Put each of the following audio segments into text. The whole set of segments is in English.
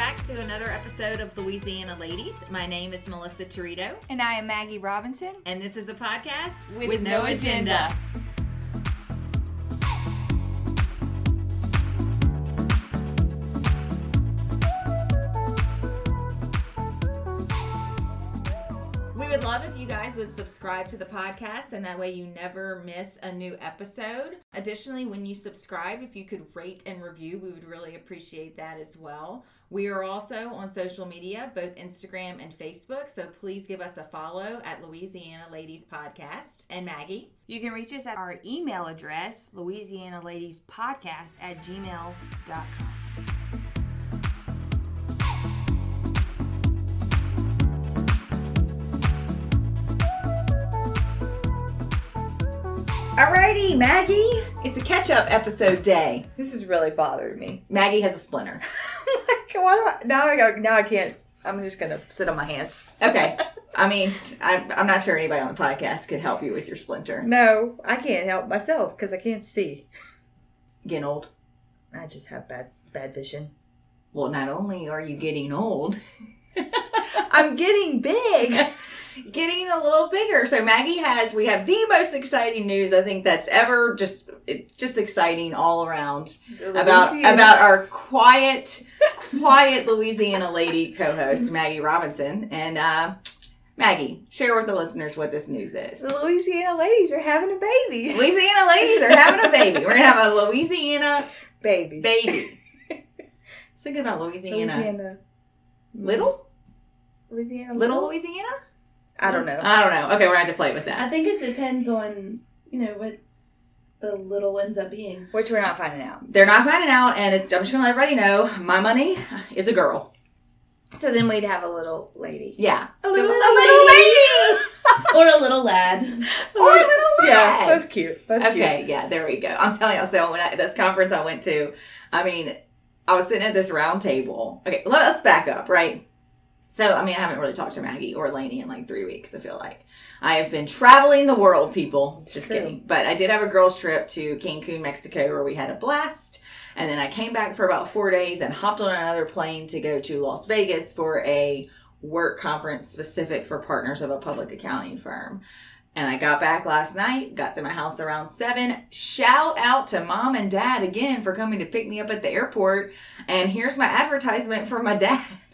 welcome back to another episode of Louisiana Ladies. My name is Melissa Torito, And I am Maggie Robinson. and this is a podcast With no agenda. We would subscribe to the podcast, and that way you never miss a new episode. Additionally, when you subscribe, if you could rate and review, we would really appreciate that as well. We are also on social media, both Instagram and Facebook, so please give us a follow at Louisiana Ladies Podcast. And Maggie, You can reach us at our email address, Louisiana Ladies Podcast at gmail.com. Alrighty, Maggie. It's a catch up episode day. This is really bothering me. Maggie has a splinter. Why do I, now I go, now I can't. I'm just gonna sit on my hands. Okay. I mean, I, I'm not sure anybody on the podcast could help you with your splinter. No, I can't help myself because I can't see. Getting old. I just have bad bad vision. Well, not only are you getting old, I'm getting big. Getting a little bigger. So Maggie has, we have the most exciting news I think that's ever just, it, just exciting all around about Louisiana. about our quiet, quiet Louisiana lady co-host Maggie Robinson and uh, Maggie. Share with the listeners what this news is. the Louisiana ladies are having a baby. Louisiana ladies are having a baby. We're gonna have a Louisiana baby. baby. Just thinking about Louisiana. Louisiana. Little? Louisiana. Little Louisiana? I don't know. I don't know. Okay, we're gonna have to play with that. I think it depends on you know what the little ends up being. Which we're not finding out. They're not finding out, and it's, I'm just gonna let everybody know my money is a girl. So then we'd have a little lady. Yeah. A little, A little lady! or a little lad. or a little lad. Yeah, lad. both cute. Both cute. Okay, yeah, there we go. I'm telling y'all, so when I, this conference I went to, I mean, I was sitting at this round table. Okay, let's back up, right? So, I mean, I haven't really talked to Maggie or Lainey in like three weeks, I feel like. I have been traveling the world, people. Just true. kidding. But I did have a girls' trip to Cancun, Mexico, where we had a blast. And then I came back for about four days and hopped on another plane to go to Las Vegas for a work conference specific for partners of a public accounting firm. And I got back last night, got to my house around seven. Shout out to mom and dad again for coming to pick me up at the airport. And here's my advertisement for my dad.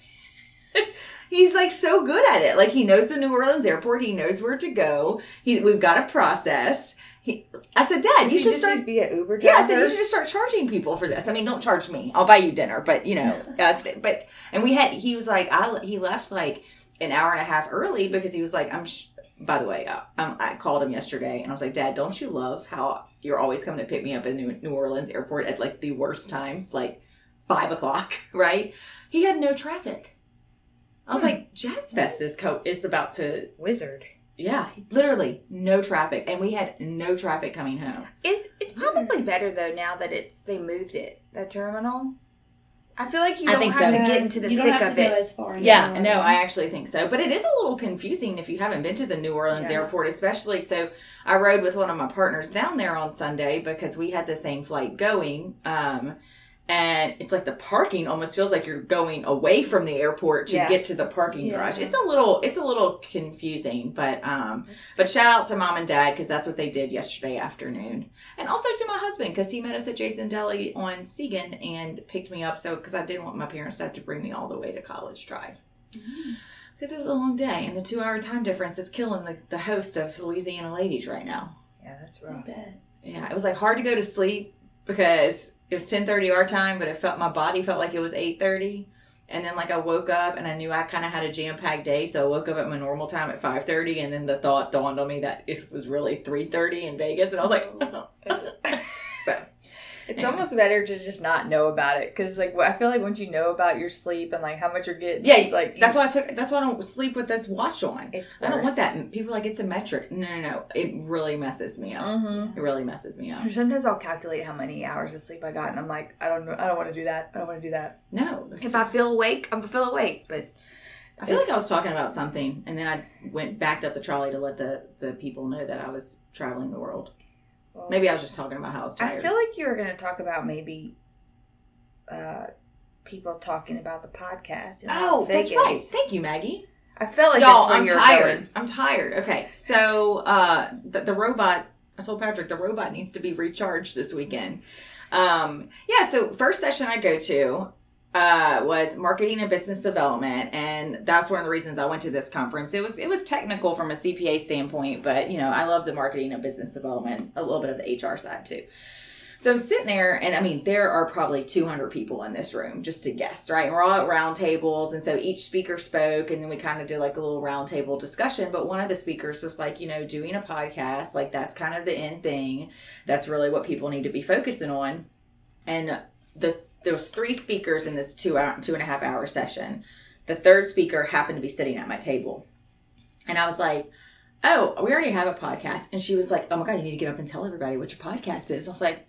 He's like so good at it. Like he knows the New Orleans airport. He knows where to go. He, we've got a process. He, I said, Dad, you You should start be an Uber driver. yeah. I said you should just start charging people for this. I mean, don't charge me. I'll buy you dinner, but you know, uh, but and we had. He was like, I he left like an hour and a half early because he was like, I'm. Sh- by the way, uh, um, I called him yesterday and I was like, Dad, don't you love how you're always coming to pick me up at New, New Orleans airport at like the worst times, like five o'clock, right? He had no traffic. I was like, Jazz Fest is co- is about to Wizard. yeah, literally no traffic, and we had no traffic coming home. It's it's probably better though now that it's they moved it, the terminal. I feel like you I don't think have so. to get into the you don't thick have of to it. as far. in Yeah, New no, I actually think so. But it is a little confusing if you haven't been to the New Orleans Yeah. airport, especially. So I rode with one of my partners down there on Sunday because we had the same flight going. Um, and it's like the parking almost feels like you're going away from the airport to Yeah. get to the parking Yeah. garage. It's a little, it's a little confusing, but um, but shout out to mom and dad because that's what they did yesterday afternoon, and also to my husband because he met us at Jason Deli on Siegen and picked me up. So because I didn't want my parents to have to bring me all the way to College Drive because it was a long day and the two hour time difference is killing the, the host of Louisiana Ladies right now. Yeah, that's rough. Yeah, it was like hard to go to sleep because it was ten thirty our time, but it felt my body felt like it was eight thirty. And then like I woke up and I knew I kind of had a jam packed day, so I woke up at my normal time at five thirty, and then the thought dawned on me that it was really three thirty in Vegas, and I was like, oh, so It's almost better to just not know about it because, like, I feel like once you know about your sleep and like how much you're getting, yeah, like that's why I took. That's why I don't sleep with this watch on. it's. I don't want that. People are like it's a metric. No, no, no. It really messes me up. Mm-hmm. It really messes me up. Sometimes I'll calculate how many hours of sleep I got, and I'm like, I don't know, I don't want to do that. I don't want to do that. No, If I feel awake, I'm feel awake, but I feel like I was talking about something, and then I went backed up the trolley to let the the people know that I was traveling the world. Well, Maybe I was just talking about how I was tired. I feel like you were going to talk about maybe uh, people talking about the podcast. Oh, that's right. Thank you, Maggie. I felt like Y'all, I'm you're tired. going. I'm tired. Okay, so uh, the, the robot. I told Patrick the robot needs to be recharged this weekend. Um, yeah. So first session I go to uh, was marketing and business development, and that's one of the reasons I went to this conference. It was it was technical from a CPA standpoint, but you know I love the marketing and business development, a little bit of the HR side too. So I'm sitting there, and I mean, there are probably 200 people in this room, just to guess, right? And we're all at round tables, and so each speaker spoke, and then we kind of did like a little round table discussion. But one of the speakers was like, you know, doing a podcast, like that's kind of the end thing. That's really what people need to be focusing on. And the there was three speakers in this two hour, two and a half hour session. The third speaker happened to be sitting at my table, and I was like, "Oh, we already have a podcast." And she was like, "Oh my god, you need to get up and tell everybody what your podcast is." I was like,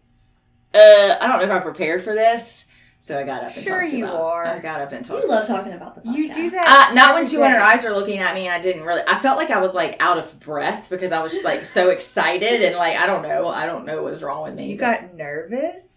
"Uh, I don't know if I'm prepared for this." So I got up and Sure talked you about. are. I got up and talked. You love talking about the podcast. You do that. Uh, not when every 200 day. eyes are looking at me and I didn't really, I felt like I was like out of breath because I was like so excited and like, I don't know, I don't know what was wrong with me. You but got nervous.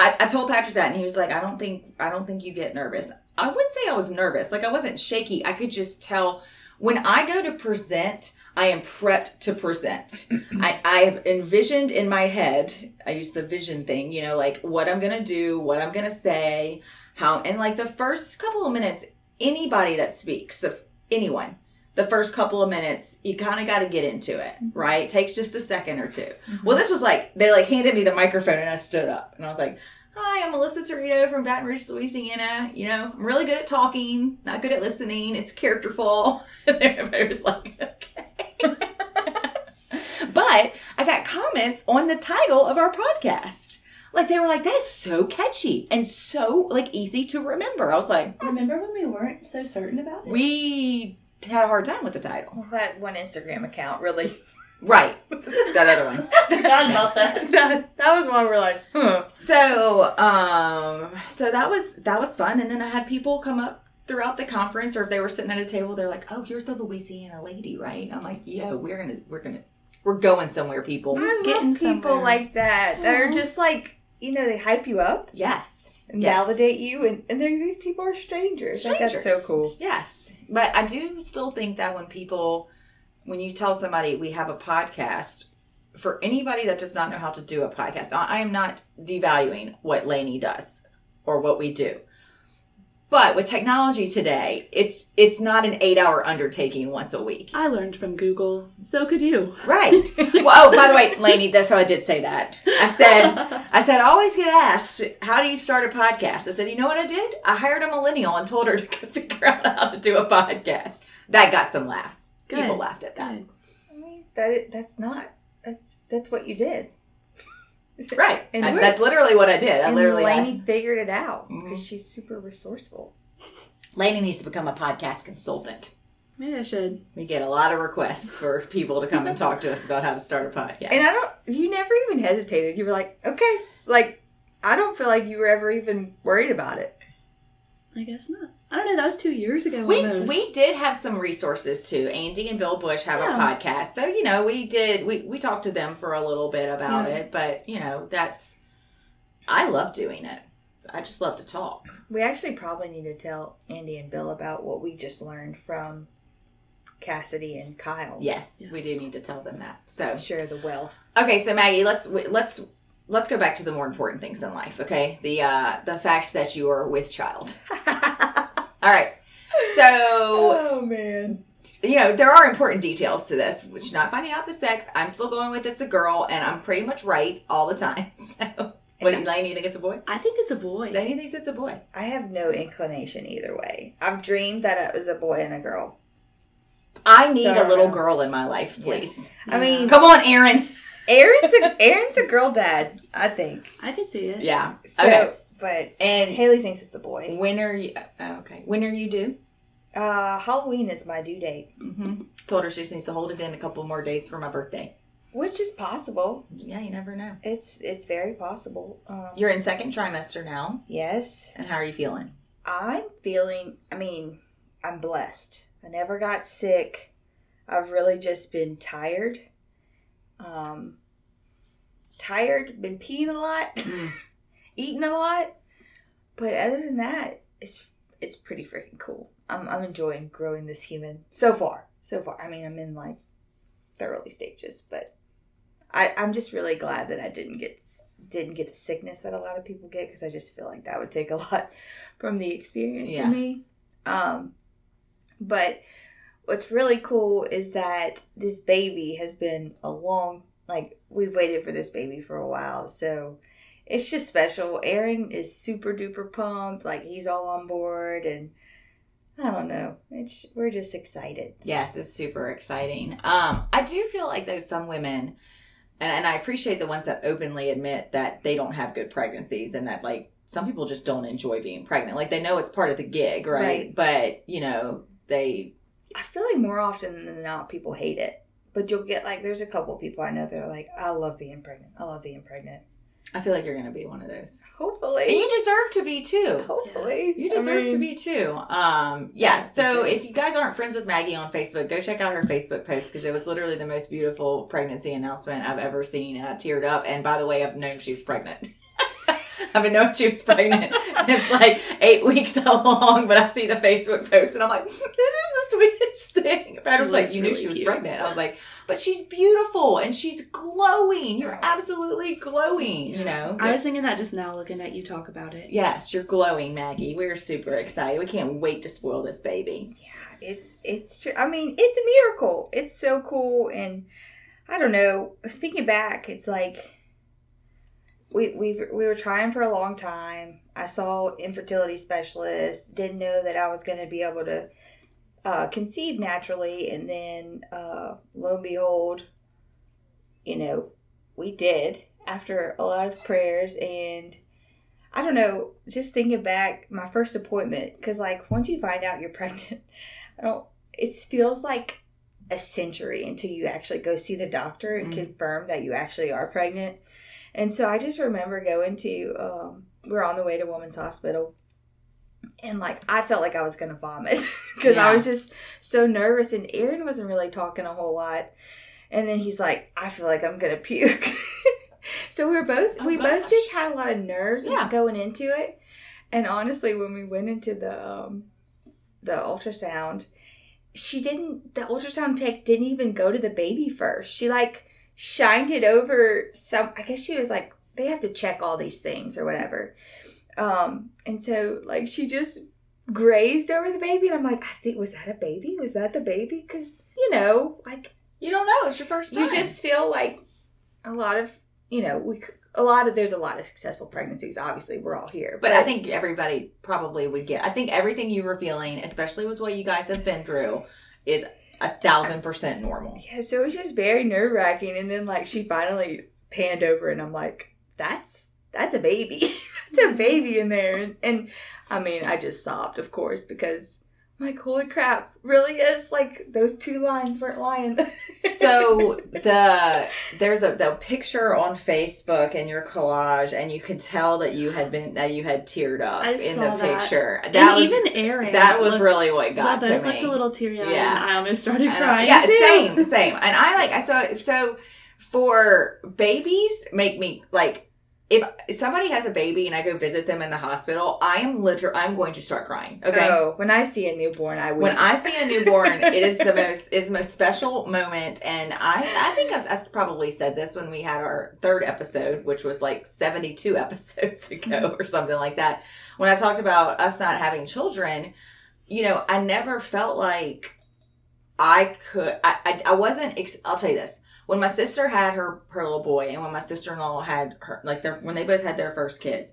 I, I told Patrick that and he was like, I don't think, I don't think you get nervous. I wouldn't say I was nervous. Like I wasn't shaky. I could just tell when I go to present, I am prepped to present. I, I have envisioned in my head, I use the vision thing, you know, like what I'm going to do, what I'm going to say, how, and like the first couple of minutes, anybody that speaks, if anyone, the first couple of minutes, you kind of got to get into it, mm-hmm. right? It takes just a second or 2 mm-hmm. Well, this was like, they like handed me the microphone and I stood up and I was like, Hi, I'm Melissa Torito from Baton Rouge, Louisiana. You know, I'm really good at talking, not good at listening. It's characterful. And everybody was like, okay. but I got comments on the title of our podcast. Like they were like, that is so catchy and so like easy to remember. I was like, Remember when we weren't so certain about it? we had a hard time with the title. Well, that one Instagram account really. Right. that other one. Forgot about that. that, that was one we're like, huh. So, um, so that was that was fun, and then I had people come up throughout the conference, or if they were sitting at a table, they're like, "Oh, you're the Louisiana lady, right?" I'm like, "Yo, we're gonna, we're gonna, we're going somewhere, people." I Getting love people somewhere. like that. That are just like, you know, they hype you up Yes, and yes. validate you, and, and these people are strangers. Like, that's so cool. Yes, but I do still think that when people, when you tell somebody we have a podcast, for anybody that does not know how to do a podcast, I I am not devaluing what Lainey does or what we do. But with technology today, it's it's not an eight hour undertaking once a week. I learned from Google. So could you. Right. well, oh, by the way, Lainey, that's how I did say that. I said, I said, I always get asked, how do you start a podcast? I said, you know what I did? I hired a millennial and told her to figure out how to do a podcast. That got some laughs. People laughed at that. Good. That that's not. That's that's what you did. Right. And And it that's literally what I did. I and literally Lainey asked. figured it out mm-hmm. because she's super resourceful. Lainey needs to become a podcast consultant. Maybe I should. We get a lot of requests for people to come and talk to us about how to start a podcast. And I don't. You never even hesitated. You were like, okay, like I don't feel like you were ever even worried about it. I guess not. I don't know. That was two years ago We, almost. we did have some resources too. Andy and Bill Bush have a podcast. So, you know, we did, we, we talked to them for a little bit about Yeah. it, but, you know, that's, I love doing it. I just love to talk. We actually probably need to tell Andy and Bill about what we just learned from Cassidy and Kyle. Yes, Yeah. we do need to tell them that. So, Share the wealth. okay, so Maggie, let's, let's, let's go back to the more important things in life. Okay. The, uh, the fact that you are with child. All right. So, oh man. you know, there are important details to this, which not finding out the sex. I'm still going with it's a girl, and I'm pretty much right all the time. So, what do you, Lane? You think it's a boy? I think it's a boy. Lane thinks it's a boy. I have no inclination either way. I've dreamed that it was a boy and a girl. I need So- a little girl in my life, please. I mean, Come on, Aaron. Aaron's a Aaron's a girl dad. I think. I could see it. Yeah. So, Okay. But And Haley thinks it's a boy. when are you? oh, okay. When are you due? Uh, Halloween is my due date, Mm-hmm. Told her she just needs to hold it in a couple more days for my birthday. which is possible. Yeah, you never know. It's it's very possible. Um, You're in second trimester now, yes, and how are you feeling? I'm feeling. I mean, I'm blessed. I never got sick. I've really just been tired. Um, tired. Been peeing a lot, Mm. eating a lot, but other than that, it's it's pretty freaking cool. I'm I'm enjoying growing this human so far. So far, I mean, I'm in like the early stages, but I I'm just really glad that I didn't get didn't get the sickness that a lot of people get because I just feel like that would take a lot from the experience Yeah. for me. Um, but what's really cool is that this baby has been a long like we've waited for this baby for a while so it's just special aaron is super duper pumped like he's all on board and i don't know it's we're just excited Yes, it's super exciting. Um, I do feel like there's some women, and, and I appreciate the ones that openly admit that they don't have good pregnancies and that like some people just don't enjoy being pregnant. Like they know it's part of the gig, right? Right. But you know they i feel like more often than not people hate it but you'll get like there's a couple people i know that are like i love being pregnant i love being pregnant I feel like you're gonna be one of those. And hopefully you deserve to be too. hopefully You deserve I to be too. Um, yes. So if you guys aren't friends with Maggie on Facebook, go check out her Facebook post because it was literally the most beautiful pregnancy announcement I've ever seen, and I teared up. And by the way, I've known she was pregnant. I've been knowing she was pregnant since like eight weeks along, but I see the Facebook post and I'm like, hmm, this is the sweetest thing. Patrick was like, you knew really she was cute. pregnant. I was like, but she's beautiful and she's glowing. You're absolutely glowing, you know? I was thinking that just now, looking at you talk about it. Yes, you're glowing, Maggie. We're super excited. We can't wait to spoil this baby. Yeah, it's it's true. I mean, it's a miracle. It's so cool, and I don't know. Thinking back, it's like we we we were trying for a long time. I saw infertility specialist. Didn't know that I was going to be able to uh, conceive naturally, and then uh, lo and behold, you know, we did after a lot of prayers and. I don't know, just thinking back, my first appointment, because like once you find out you're pregnant, I don't. It feels like a century until you actually go see the doctor and Mhm. confirm that you actually are pregnant. And so I just remember going to. Um, we we're on the way to Women's Hospital, and like I felt like I was gonna vomit because I was just so nervous. And Aaron wasn't really talking a whole lot. And then he's like, "I feel like I'm gonna puke." so we were both Oh, we gosh. both just had a lot of nerves Yeah. going into it. And honestly, when we went into the um, the ultrasound, she didn't. The ultrasound tech didn't even go to the baby first. She like shined it over some. I guess she was like, they have to check all these things or whatever. Um, and so like she just grazed over the baby, and I'm like, I think was that a baby? Was that the baby? Because you know, like You don't know. It's your first time. you just feel like a lot of you know we a lot of there's a lot of successful pregnancies obviously we're all here But I think everybody probably would get. I think everything you were feeling, especially with what you guys have been through, is a thousand percent normal. yeah so it was just very nerve-wracking and then like she finally panned over and i'm like that's that's a baby that's a baby in there and, and i mean i just sobbed of course because I'm like holy crap really is like those two lines weren't lying So the there's a the picture on Facebook in your collage, and you could tell that you had been that you had teared up I in saw the that. picture. That and was even Aaron. that was looked- really what got Well, to both me. looked a little teary eyed. Yeah. Yeah. I almost started I know. crying. Yeah, too. same, same. And I like I so so for babies make me like if somebody has a baby and I go visit them in the hospital, I am literally I'm going to start crying. Okay. oh when i see a newborn i When. I see a newborn, it is the most is the most special moment, and I I think I've, I've probably said this when we had our third episode, which was like seventy two episodes ago mm-hmm. or something like that. When I talked about us not having children, you know, I never felt like I could. I I, I wasn't. I'll tell you this. When my sister had her her little boy, and when my sister in law had her like their when they both had their first kids,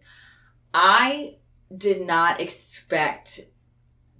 I did not expect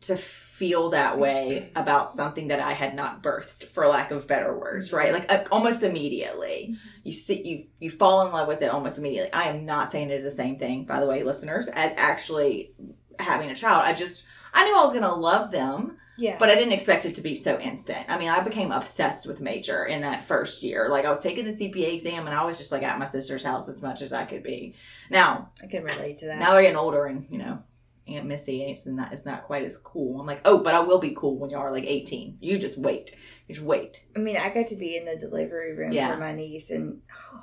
to feel that way about something that I had not birthed, for lack of better words, right? Like uh, almost immediately, you see, you you fall in love with it almost immediately. I am not saying it is the same thing, by the way, listeners, as actually having a child. I just I knew I was gonna love them, yeah but I didn't expect it to be so instant. I mean, I became obsessed with Major in that first year. Like I was taking the CPA exam, and I was just like at my sister's house as much as I could be. Now i can relate to that now they're getting older, and you know, Aunt Missy ain't not is not quite as cool. I'm like, oh, but I will be cool when y'all are like 18. You just wait. You just wait. I mean, I got to be in the delivery room Yeah. for my niece, and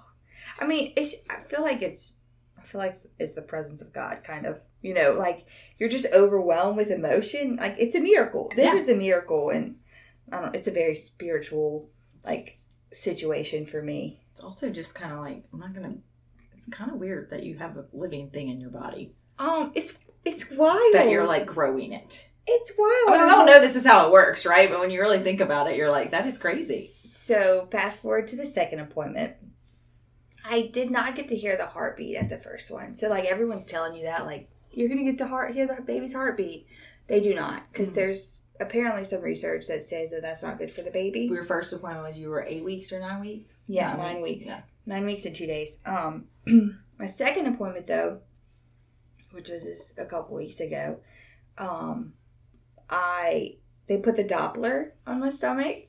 I mean, it's. I feel like it's. I feel like it's, it's the presence of God, kind of. You know, like you're just overwhelmed with emotion. Like it's a miracle. This Yeah. is a miracle, and I don't. It's a very spiritual like situation for me. It's also just kind of like I'm not gonna. It's kind of weird that you have a living thing in your body Um, it's it's wild that you're like growing it. it's I wild. mean, we all know this is how it works, right? But when you really think about it, you're like, that is crazy. So, fast forward to the second appointment. I did not get to hear the heartbeat at the first one. So, like, everyone's telling you that, like, you're going to get to heart, hear the baby's heartbeat. They do not, because Mhm. there's apparently some research that says that that's not good for the baby. Your first appointment was you were eight weeks or nine weeks? Yeah, nine weeks. Yeah. Nine weeks and two days. Um, my second appointment, though, which was just a couple weeks ago, um, I they put the Doppler on my stomach,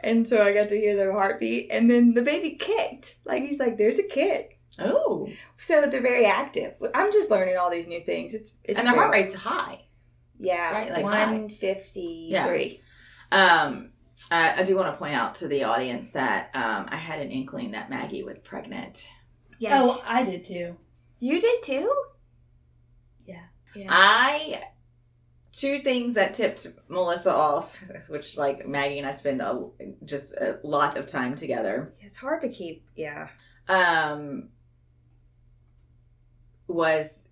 and so I got to hear their heartbeat, and then the baby kicked. Like he's like, "There's a kick." Oh, So they're very active. I'm just learning all these new things. It's it's and the very- heart rate's high. yeah, right, like high. one fifty three. Um, I, I do want to point out to the audience that um, I had an inkling that Maggie was pregnant. Yes, Oh, I did too. you did too. Yeah. Yeah. I two things that tipped Melissa off, which like Maggie and I spend a, just a lot of time together. it's hard to keep. Yeah. Um, was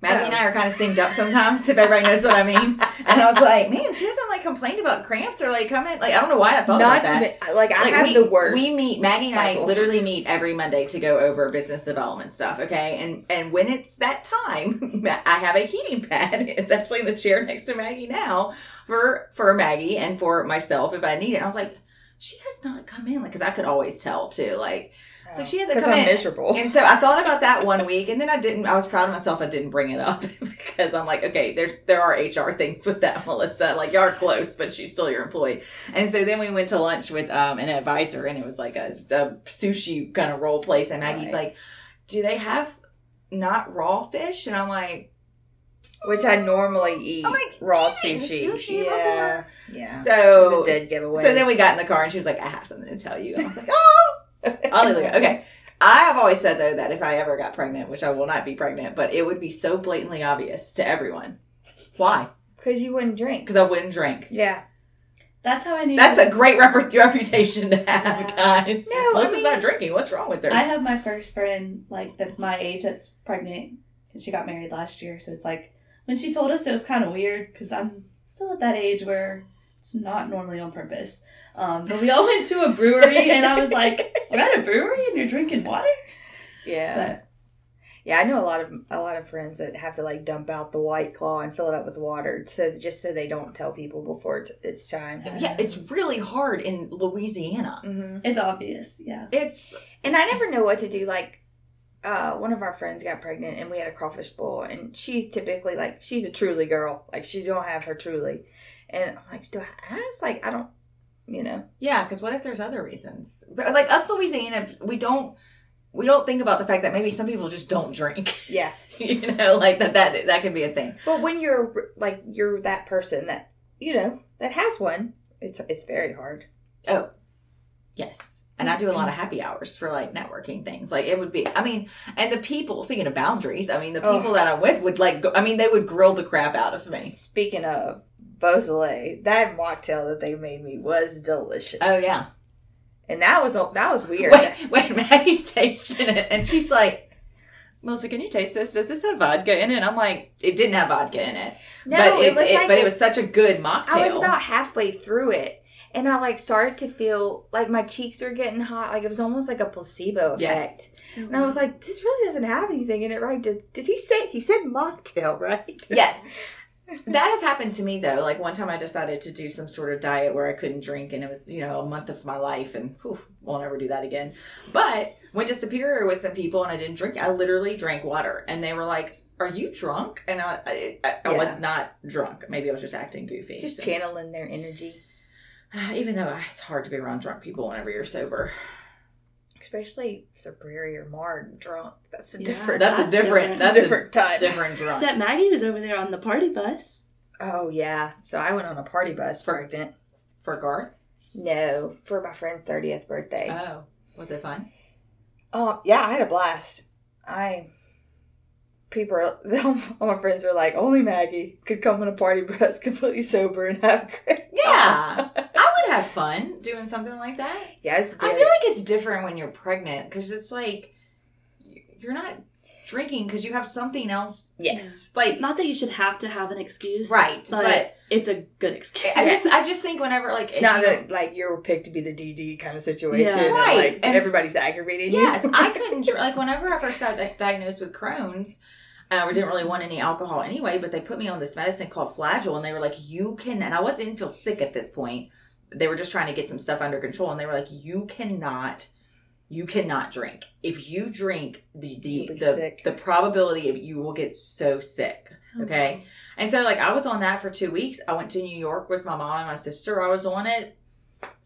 Maggie and oh. I are kind of synced up sometimes, if everybody knows what I mean. And I was like, man, she hasn't like complained about cramps or like coming. Like I don't know why I thought Not about that. me, like I Like, have we, the worst. We meet Maggie and I literally meet every Monday to go over business development stuff. Okay, and and when it's that time, I have a heating pad. It's actually in the chair next to Maggie now for for Maggie and for myself if I need it. And I was like, she has not come in like because I could always tell too. Like so she hasn't come I'm in. miserable. and so I thought about that one week, and then I didn't. I was proud of myself. I didn't bring it up because I'm like, okay, there's there are HR things with that, Melissa. Like you are close, but she's still your employee. And so then we went to lunch with um, an advisor, and it was like a, a sushi kind of role place. And Maggie's Right. like, "Do they have not raw fish?" And I'm like, Which I normally eat like, raw sushi. sushi yeah, yeah. so dead giveaway. So then we got in the car, and she was like, "I have something to tell you." And I was like, "Oh." I'll. Okay. I have always said though that if I ever got pregnant, which I will not be pregnant, but it would be so blatantly obvious to everyone. Why? because you wouldn't drink. Because I wouldn't drink. Yeah, That's how I knew. That's a great rep- reputation to have, Yeah. guys. No, I Melissa's mean- not drinking. What's wrong with her? I have my first friend like that's my age that's pregnant and she got married last year. So it's like when she told us, it was kind of weird because I'm still at that age where it's not normally on purpose. Um, but we all went to a brewery and I was like, "We're at a brewery and you're drinking water." yeah, But yeah. I know a lot of a lot of friends that have to like dump out the white claw and fill it up with water, so just so they don't tell people before it's time. yeah, it's really hard in Louisiana. Mm-hmm. it's obvious, yeah. It's And I never know what to do. Like, uh, one of our friends got pregnant, and we had a crawfish bowl, and she's typically like she's a truly girl, like she's gonna have her truly. And I'm like, do I ask? Like, I don't, you know. yeah. Because what if there's other reasons? Like us Louisiana, we don't. We don't think about the fact that maybe some people just don't drink. Yeah. you know, like that. That that could be a thing. But when you're like you're that person that you know that has one, it's it's very hard. Oh, yes. And I do a lot of mm-hmm. happy hours for like networking things. Like it would be, I mean, and the people, speaking of boundaries, I mean, the Oh. people that I'm with would like, go, I mean, they would grill the crap out of me. Speaking of Beausoleil, that mocktail that they made me was delicious. Oh, yeah. and that was that was weird. Wait, wait, Maggie's tasting it and she's like, Melissa, can you taste this? Does this have vodka in it? And I'm like, it didn't have vodka in it. No, but it, was like but it was such a good mocktail. I was about halfway through it, and I like started to feel like my cheeks were getting hot. Like it was almost like a placebo effect. Yes. And I was like, this really doesn't have anything in it, right? Did, did he say he said mocktail, right? Yes. That has happened to me though. Like one time I decided to do some sort of diet where I couldn't drink and it was, you know, a month of my life and whew, won't ever do that again. But went to Superior with some people and I didn't drink. I literally drank water and they were like, are you drunk? And I, I, I, I was not drunk. Maybe I was just acting goofy. Just So- channeling their energy, Even though it's hard to be around drunk people whenever you're sober. Especially Superior Marg drunk. That's a Yeah, different. That's a different, different. that's That's a different type. different drunk. Except Maggie was over there on the party bus. Oh yeah. So I went on a party bus For- pregnant. For Garth? No, for my friend's thirtieth birthday. Oh. Was it fun? Oh yeah, I had a blast. I people, are, all my friends are like, only Maggie could come on a party bus completely sober and have a great Yeah. I would have fun doing something like that. Yeah, I feel like it's different when you're pregnant because it's like you're not drinking because you have something else. yes. Like Not that you should have to have an excuse, right, But, but, it's a good excuse. I just I just think whenever like It's not you- that like you're picked to be the DD kind of situation. Yeah. and, Right, like and- everybody's aggravating you. Yes, I couldn't dr- like whenever I first got di- diagnosed with Crohn's. Uh, we didn't really want any alcohol anyway, but they put me on this medicine called Flagyl, and they were like, "You can." And I wasn't didn't feel sick at this point. They were just trying to get some stuff under control, and they were like, "You cannot, you cannot drink. If you drink, the the the, the probability of you will get so sick." Okay. And so like I was on that for two weeks. I went to New York with my mom and my sister. I was on it.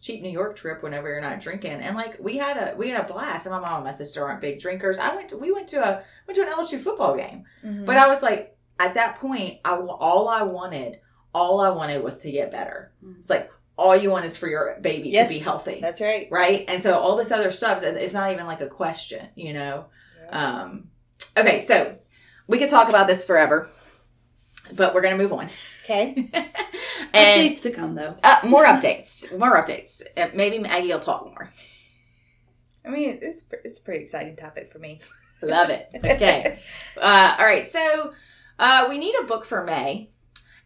Cheap New York trip whenever you're not drinking. And like we had a we had a blast. And my mom and my sister aren't big drinkers. I went to we went to a went to an LSU football game. Mhm. But I was like at that point, I all I wanted, all I wanted was to get better. Mm. It's like all you want is for your baby Yes. to be healthy. that's right. right? And so all this other stuff it's not even like a question, you know. Um, okay, so we could talk about this forever, but we're gonna move on. Okay. and Updates to come, though. uh, more updates, more updates. Uh, maybe Maggie will talk more. I mean, it's it's a pretty exciting topic for me. Love it. Okay. Uh, all right. So uh, we need a book for May.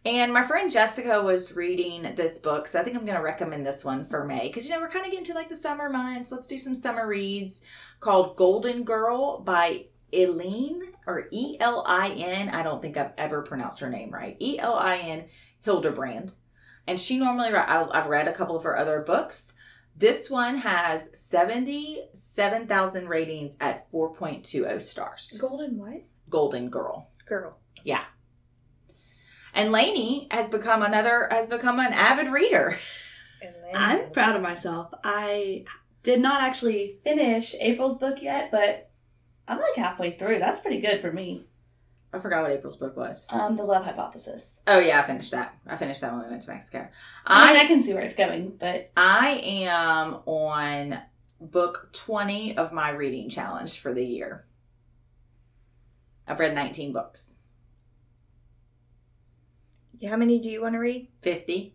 And my friend Jessica was reading this book. So I think I'm going to recommend this one for May. Because, you know, we're kind of getting to like the summer months. Let's do some summer reads called Golden Girl by Eileen or E L I N. I don't think I've ever pronounced her name right. E L I N Hilderbrand. And she normally, I've read a couple of her other books. This one has 77,000 ratings at 4.20 stars. Golden what? Golden Girl. Girl. And Lainey has become another has become an avid reader. I'm proud of myself. I did not actually finish April's book yet, but I'm like halfway through. That's pretty good for me. I forgot what April's book was. Um, The Love Hypothesis. Oh yeah, I finished that. I finished that when we went to Mexico. I mean, I I can see where it's going, but I am on book 20 of my reading challenge for the year. I've read 19 books. How many do you want to read? 50.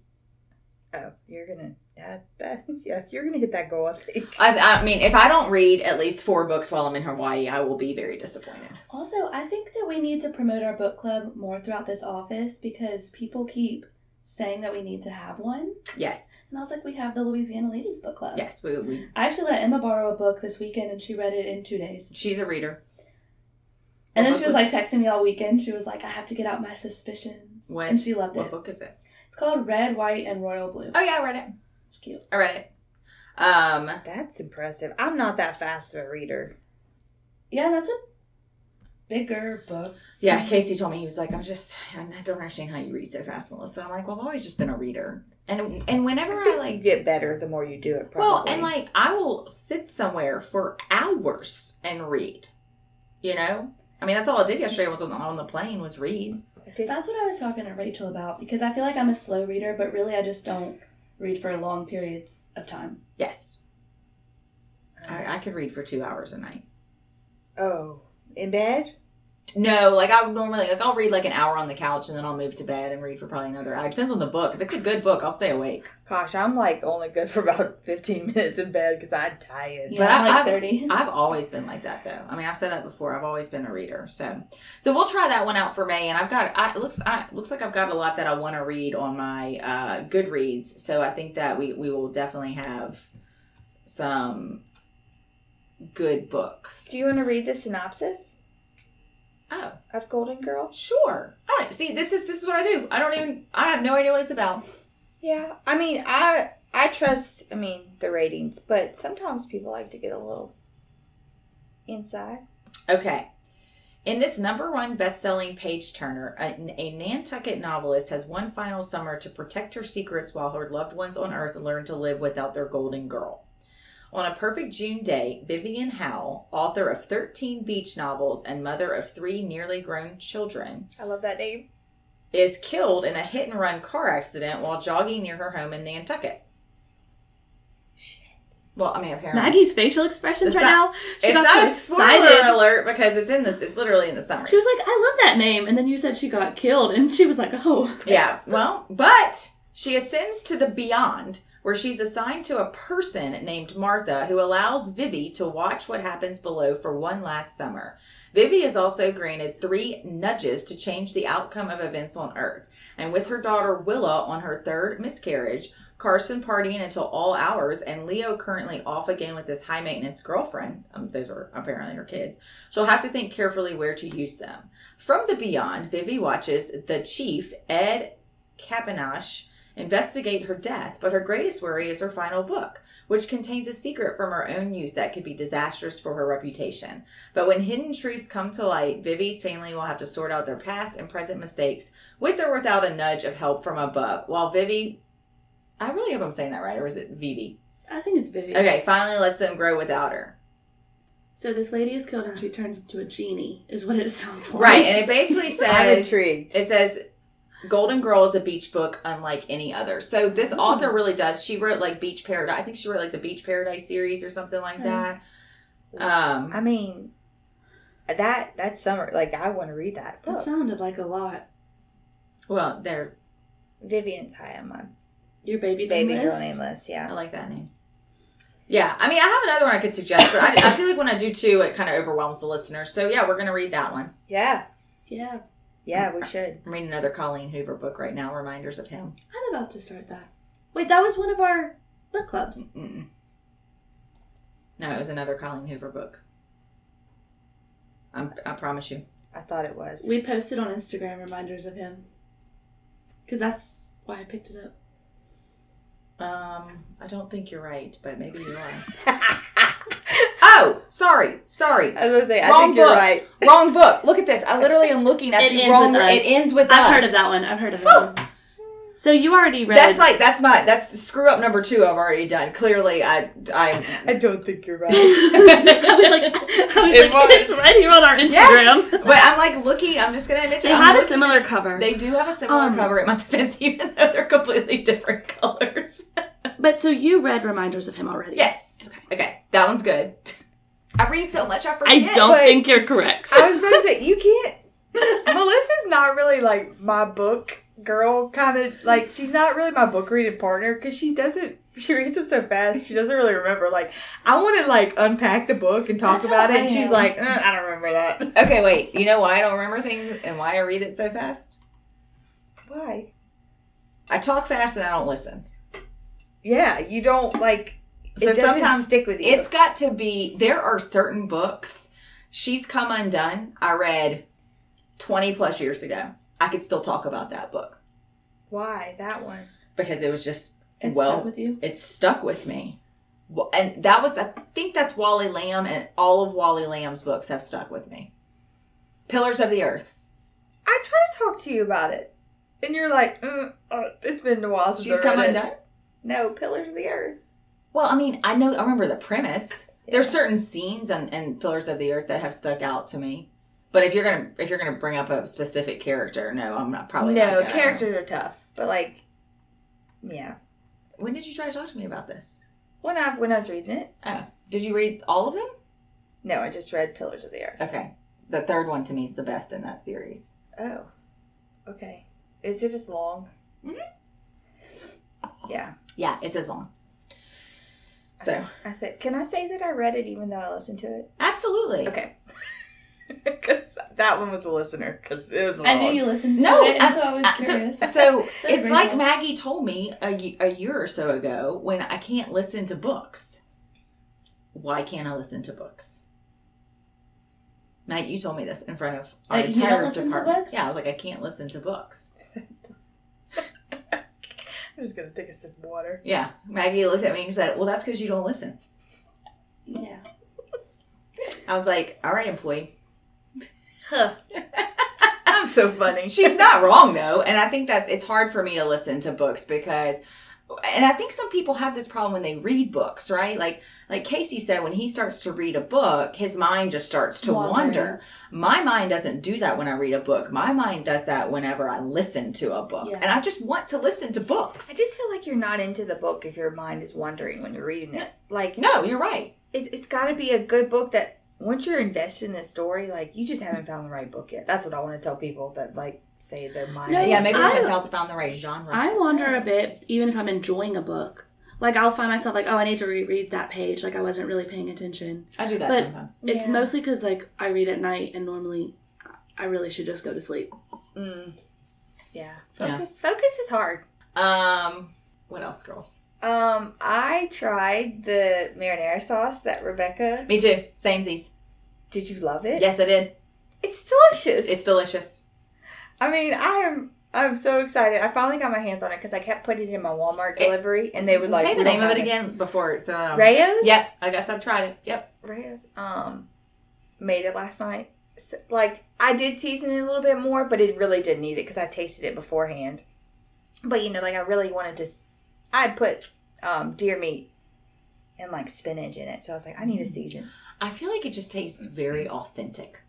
Oh, you're gonna that, that yeah, you're gonna hit that goal. I think. I, I mean, if I don't read at least four books while I'm in Hawaii, I will be very disappointed. also I think that we need to promote our book club more throughout this office because people keep saying that we need to have one. Yes. And I was like, we have the Louisiana Ladies Book Club. Yes, we, we I actually let Emma borrow a book this weekend and she read it in two days. she's a reader. And then she was like texting me all weekend. She was like, I have to get out my suspicions. What- and she loved it. What book is it? It's called Red, White, and Royal Blue. Oh yeah, I read it. It's cute. I read it. Um That's impressive. I'm not that fast of a reader. Yeah, that's a bigger book. Yeah, Casey told me he was like, I'm just, I don't understand how you read so fast, Melissa. I'm like, well, I've always just been a reader, and and whenever I you like, get better the more you do it. Probably. well, and like I will sit somewhere for hours and read. You know, I mean, that's all I did yesterday I was on the, on the plane was read. That's what I was talking to Rachel about because I feel like I'm a slow reader, but really I just don't read for long periods of time. Yes, I, um, I could read for two hours a night. oh, in bed. No, like I would normally like I'll read like an hour on the couch and then I'll move to bed and read for probably another hour. It depends on the book. If it's a good book, I'll stay awake. Gosh, I'm like only good for about 15 minutes in bed because I'm tired. Yeah, But I'm I- like I've- 30. I've always been like that though. I mean, I've said that before. I've always been a reader. So, so we'll try that one out for May. And I've got I, it looks I, it looks like I've got a lot that I want to read on my uh, Goodreads. So I think that we we will definitely have some good books. Do you want to read the synopsis Oh, of Golden Girl? sure. Right. See, this is this is what I do. I don't even I have no idea what it's about. Yeah, I mean, I I trust. I mean, the ratings, but sometimes people like to get a little inside. Okay. In this number one best-selling page turner, a, a Nantucket novelist has one final summer to protect her secrets while her loved ones on Earth learn to live without their golden girl. On a perfect June day, Vivian Howe, author of 13 beach novels and mother of three nearly grown children, I love that name. is killed in a hit and run car accident while jogging near her home in Nantucket. Well, I mean, apparently Maggie's facial expressions It's right not- now. She it's got not so a spoiler alert because it's in this. It's literally in the summary. She was like, "I love that name," and then you said she got killed, and she was like, "Oh, Yeah, well, but she ascends to the beyond, where she's assigned to a person named Martha who allows Vivi to watch what happens below for one last summer. Vivi is also granted three nudges to change the outcome of events on Earth. And with her daughter Willa on her third miscarriage, Carson partying until all hours, and Leo currently off again with his high maintenance girlfriend, um, those are apparently her kids, she'll have to think carefully where to use them. From the beyond, Vivi watches the chief, Ed Kapenash, investigate her death, but her greatest worry is her final book, which contains a secret from her own youth that could be disastrous for her reputation. But when hidden truths come to light, Vivi's family will have to sort out their past and present mistakes with or without a nudge of help from above. While Vivi, I really hope I'm saying that right, or is it Vivi? I think it's Vivi." Okay, finally lets them grow without her. So this lady is killed, and she turns into a genie. Is what it sounds like. Right, and it basically says I'm intrigued. It says Golden Girl is a beach book unlike any other. So this author really does. She wrote like Beach Paradise. I think she wrote like the Beach Paradise series or something like that. Um, I mean, that that's summer. Like I want to read that That sounded like a lot. well, there. Vivian's high on my Your baby, baby nameless? girl name list. I like that name. Yeah, I mean, I have another one I could suggest, but I, I feel like when I do two, it kind of overwhelms the listeners. So yeah, we're gonna read that one. Yeah. Yeah, Yeah, we should. I'm reading another Colleen Hoover book right now. Reminders of him. I'm about to start that. Wait, that was one of our book clubs. Mm-mm. No, it was another Colleen Hoover book. I'm, I promise you. I thought it was. We posted on Instagram reminders of him. Because that's why I picked it up. Um, I don't think you're right, but maybe you are. oh, sorry, sorry, I was gonna say, I Wrong think you're book. right. wrong book. Look at this. I literally am looking at It the ends wrong. with us. It ends with I've us. heard of that one. I've heard of that one. So you already read. That's like that's my that's screw up number two. I've already done. Clearly, I I. I don't think you're right. I was like, I was It like, was. it's right here on our Instagram. Yes, but I'm like looking. I'm just gonna admit to They it, I'm have a looking similar at- cover. They do have a similar Um, cover at my defense, even though they're completely different colors. But so you read reminders of him already? yes. Okay. Okay, that one's good. I read so much, I forget. I don't think you're correct. I was about to say you can't. Melissa's not really like my book girl kind of like she's not really my book reading partner because she doesn't she reads them so fast she doesn't really remember like i want to like unpack the book and talk That's about how it and she's am. like "Uh, i don't remember that Okay, wait. You know why I don't remember things and why I read it so fast? why I talk fast and I don't listen. yeah you don't like So it sometimes stick with you It's got to be. There are certain books. She's Come Undone. I read twenty plus years ago. I could still talk about that book why that one because it was just It's well. stuck with you. It stuck with me. And that was, I think that's Wally Lamb, and all of Wally Lamb's books have stuck with me. Pillars of the Earth. i try to talk to you about it and you're like mm, uh, it's been a while since She's Come. Undone. no pillars of the earth Well, I mean, I know, I remember the premise. There's certain scenes and, and Pillars of the Earth that have stuck out to me. But if you're gonna if you're gonna bring up a specific character, no, I'm not probably not no gonna. characters are tough but like yeah When did you try to talk to me about this? when i when i was reading it Oh, did you read all of them? no i just read pillars of the earth Okay, the third one to me is the best in that series. Oh, okay. Is it as long? Mhm. Yeah. Yeah, it's as long. So I said, can I say that I read it even though I listened to it? absolutely. Okay. Because that one was a listener. Because it was long. I knew you listened to No, it, and I- so I was curious. so So it's like. Maggie told me a, a year or so ago when I can't listen to books. Why can't I listen to books? Maggie, you told me this in front of our That you don't entire listen to department. books? Yeah, I was like, I can't listen to books. I'm just going to take a sip of water. Yeah, Maggie looked at me and said, "Well, that's because you don't listen." yeah. I was like, "All right, employee." Huh. I'm so funny. She's not wrong though, and I think that's it's hard for me to listen to books because and I think some people have this problem when they read books, right? Like like Casey said, when he starts to read a book, his mind just starts to Wandering. wander. My mind doesn't do that when I read a book. My mind does that whenever I listen to a book, Yeah. and I just want to listen to books. I just feel like you're not into the book if your mind is wandering when you're reading it. Like, no, you're right. it, it's got to be a good book that once you're invested in the story, like you just haven't found the right book yet. That's what I want to tell people that like say their mind. No, Yeah, maybe we I- haven't found the right genre. I wander a bit, even if I'm enjoying a book. Like I'll find myself like, oh, I need to reread that page. Like I wasn't really paying attention. I do that But- sometimes. It's Yeah. mostly because like I read at night, and normally I really should just go to sleep. Mm. Yeah. Yeah. Focus. Focus is hard. Um, what else, girls? Um, I tried the marinara sauce that Rebecca. Me too. Samesies. Did you love it? Yes, I did. It's delicious. It's delicious. I mean, I am. I'm so excited. I finally got my hands on it because I kept putting it in my Walmart delivery, and they would like say the name of it again before. So um, Rao's. Yep, I guess I've tried it. Yep. Reyes um made it last night. So, like I did season it a little bit more, but it really didn't need it because I tasted it beforehand. But you know, like I really wanted to. I put um deer meat and like spinach in it, so I was like, I need a season. I feel like it just tastes very authentic.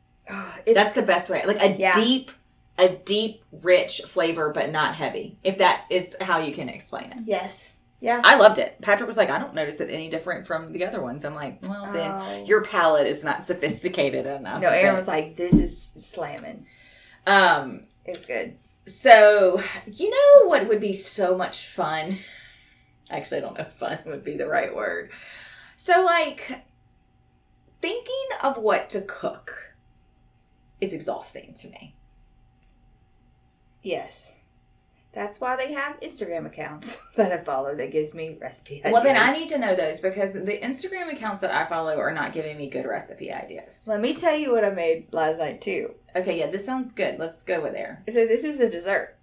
It's, That's the best way. Like a Yeah. deep, a deep, rich flavor, but not heavy. If that is how you can explain it. yes, yeah. I loved it. Patrick was like, I don't notice it any different from the other ones. I'm like, well, then Oh. your palate is not sophisticated enough. no, Aaron was like, this is slamming. um, It was good. So, you know what would be so much fun? Actually, I don't know if fun would be the right word. So, like, thinking of what to cook is exhausting to me. Yes. That's why they have Instagram accounts that I follow that gives me recipe ideas. Well, then I need to know those because the Instagram accounts that I follow are not giving me good recipe ideas. Let me tell you what I made last night too. Okay, yeah, this sounds good. Let's go with there. So this is a dessert.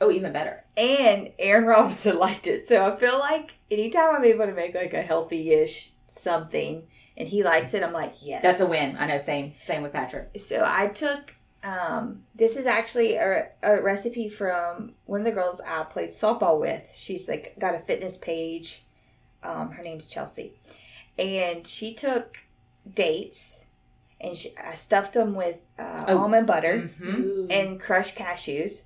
Oh, even better. And Aaron Robinson liked it. So I feel like anytime I'm able to make like a healthy ish something and he likes it, I'm like, yes. That's a win. I know. Same. Same with Patrick. So I took um this is actually a, a recipe from one of the girls I played softball with. She's like got a fitness page. Um her name's Chelsea. And she took dates and she, I stuffed them with uh, Oh. almond butter Mhm. And crushed cashews.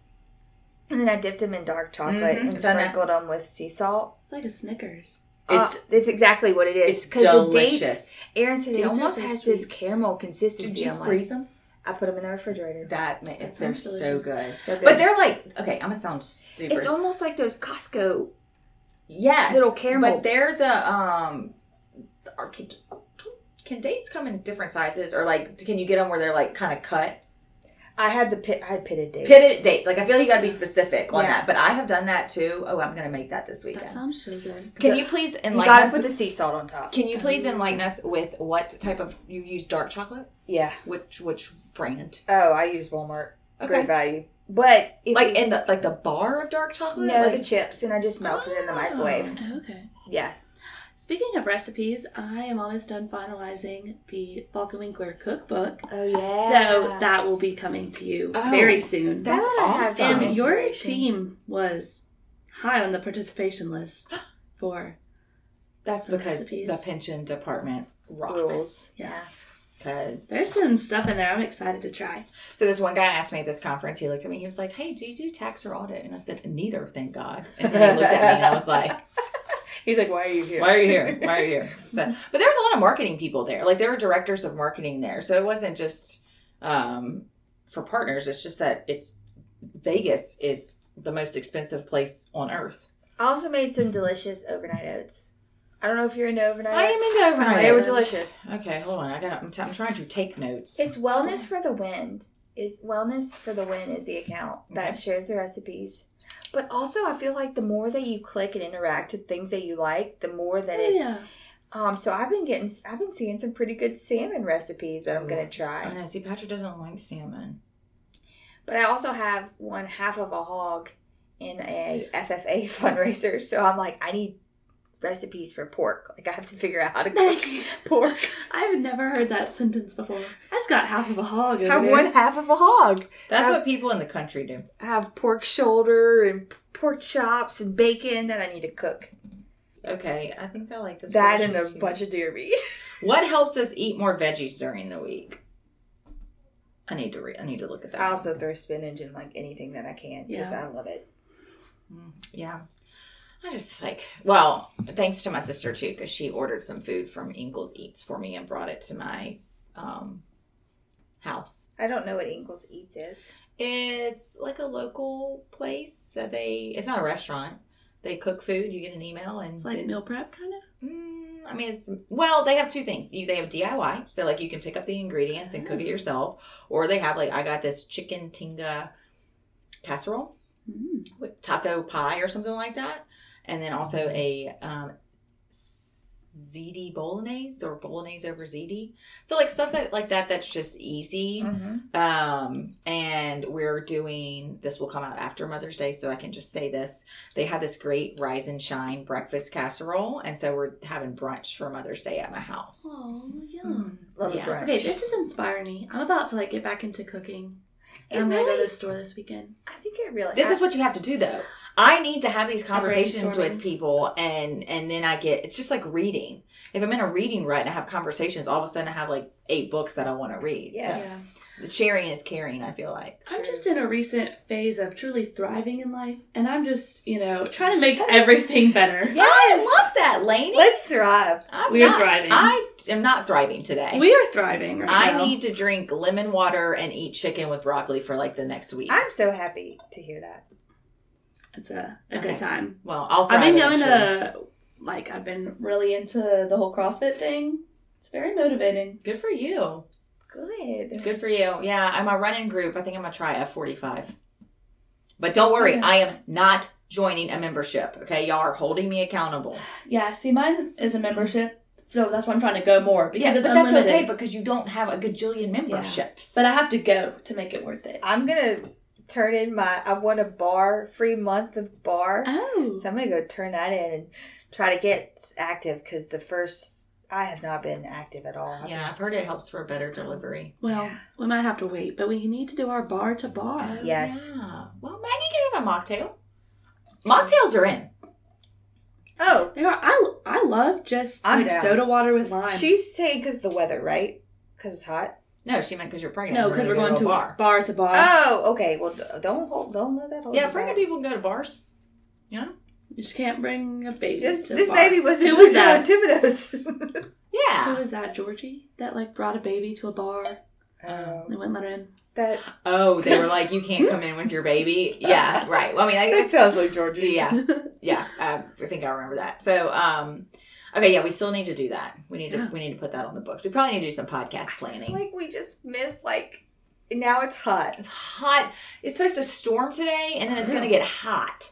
And then I dipped them in dark chocolate Mhm, and done that. sprinkled them with sea salt. it's like a Snickers. It's It's exactly what it is. it's 'Cause the dates, Aaron said it Dates are almost so has this caramel consistency. Did you I'm like, freeze them? I put them in the refrigerator. That ma- That they're so delicious. good. So good. But they're like okay. I'm gonna sound super. it's almost like those Costco. yes, little caramel. But they're the um. Are, can, can dates come in different sizes, or like can you get them where they're like kind of cut? I had the pit. I had pitted dates. Pitted dates. Like I feel you got to be specific on Yeah. that. But I have done that too. Oh, I'm gonna make that this weekend. That sounds so good. can you please You enlighten gotta us? put the sea salt on top. can you please mm-hmm. enlighten us with what type of you use dark chocolate? Yeah. Which which brand? Oh, I use Walmart. Okay. Great value. But if Like you, in the like the bar of dark chocolate. no Like- the chips, and I just melted it in the Oh. microwave. Oh, okay. Yeah. Speaking of recipes, I am almost done finalizing the Faulk and Winkler cookbook. Oh yeah. So that will be coming to you Oh, very soon. That's That one I have awesome. and your team was high on the participation list for That's some because recipes. the pension department rocks. rules. Yeah. Because There's some stuff in there I'm excited to try. so this one guy asked me at this conference. He looked at me. He was like, "Hey, do you do tax or audit?" And I said, "Neither, thank God." And then he looked at me and I was like, He's like, why are you here? "Why are you here? Why are you here?" So, but there was a lot of marketing people there. Like there were directors of marketing there. So it wasn't just um, for partners. It's just that it's Vegas is the most expensive place on earth. I also made some delicious overnight oats. I don't know if you're into overnight I am oats. into overnight. They were delicious. Okay, hold on. I got. I'm, t- I'm trying to take notes. It's wellness for the wind. Is wellness for the win is the account that Okay. shares the recipes. But also, I feel like the more that you click and interact with things that you like, the more that Oh, it. yeah. Um, so I've been getting, I've been seeing some pretty good salmon recipes that I'm gonna try. I know. See, Patrick doesn't like salmon. But I also have one half of a hog in a FFA fundraiser, so I'm like, I need recipes for pork. Like I have to figure out how to cook pork. I've never heard that sentence before. I just got half of a hog. Over Have there. one half of a hog. That's Have- what people in the country do. have pork shoulder and pork chops and bacon that I need to cook. Okay, I think I like this. That and a too. bunch of deer meat. What helps us eat more veggies during the week? I need to read. I need to look at that. I also throw spinach in like anything that I can because Yeah. I love it. Mm, yeah. I just like, well, thanks to my sister too, because she ordered some food from Ingles Eats for me and brought it to my um, house. I don't know what Ingles Eats is. It's like a local place that they, it's not a restaurant. They cook food, you get an email, and It's like it- meal prep, kind of. Mm, I mean, it's well, they have two things. You, they have DIY, so like you can pick up the ingredients and cook it yourself, or they have like I got this chicken tinga casserole Mm. with taco pie or something like that, and then also a um, ziti bolognese or bolognese over ziti. So like stuff that like that that's just easy. Mm-hmm. Um, and we're doing this will come out after Mother's Day, so I can just say this. They have this great rise and shine breakfast casserole, and so we're having brunch for Mother's Day at my house. Oh, yum. Love Yeah. a brunch. Okay, this is inspiring me. I'm about to like get back into cooking. It And I'm gonna go to the store this weekend. I think it really. This is what you have to do though. I need to have these conversations with people and and then I get it's just like reading. If I'm in a reading rut and I have conversations, all of a sudden I have like eight books that I want to read. Yes. So sharing is caring, I feel like. I'm just in a recent phase of truly thriving in life, and I'm just, you know, trying to make everything better. Yeah, I love that, Lainey. Let's thrive. I'm We are thriving. I am not thriving today. We are thriving right I now. need to drink lemon water and eat chicken with broccoli for like the next week. I'm so happy to hear that. It's a, a Okay. good time. well, I'll. I've been going to, like, I've been Really into the whole CrossFit thing. It's very motivating. Good for you. Good. Good for you. Yeah, I'm a running group. I think I'm gonna try F45. But don't worry, Okay. I am not joining a membership. Okay, y'all are holding me accountable. Yeah, see, mine is a membership, so that's why I'm trying to go more because Yeah, it's but that's unlimited. okay because you don't have a gajillion memberships. But I have to go to make it worth it. I'm gonna turn in my. I won a bar free month of bar, Oh. so I'm gonna go turn that in and try to get active because the first I have not been active at all. I've yeah, I've heard it helps for better delivery. Well, we might have to wait, but we need to do our bar to bar. Yes. Yeah. Well, Maggie can have a mocktail. Mocktails are in. Oh, They are. I, I love just I'm like down. soda water with lime. she's saying because the weather, right? Because it's hot. No, she meant because you're pregnant. no, because we're gonna going go to a bar. bar to bar. Oh, okay. Well, don't hold. Don't let that hold. Yeah, you pregnant people can go to bars. You know? You just can't bring a baby. This to this the bar. baby was Who was included on that? Thibodeau's. Who was that? Georgie that like brought a baby to a bar. oh, They wouldn't let her in. that Oh, they were like, you can't come in with your baby. Yeah, right. Well, I mean, like, that sounds like Georgie. Yeah, yeah. I think I remember that. So, um, okay, yeah, we still need to do that. We need to Yeah. we need to put that on the books. We probably need to do some podcast I feel planning. like we just missed like. Now it's hot. It's hot. It's supposed to storm today, and then it's gonna get hot,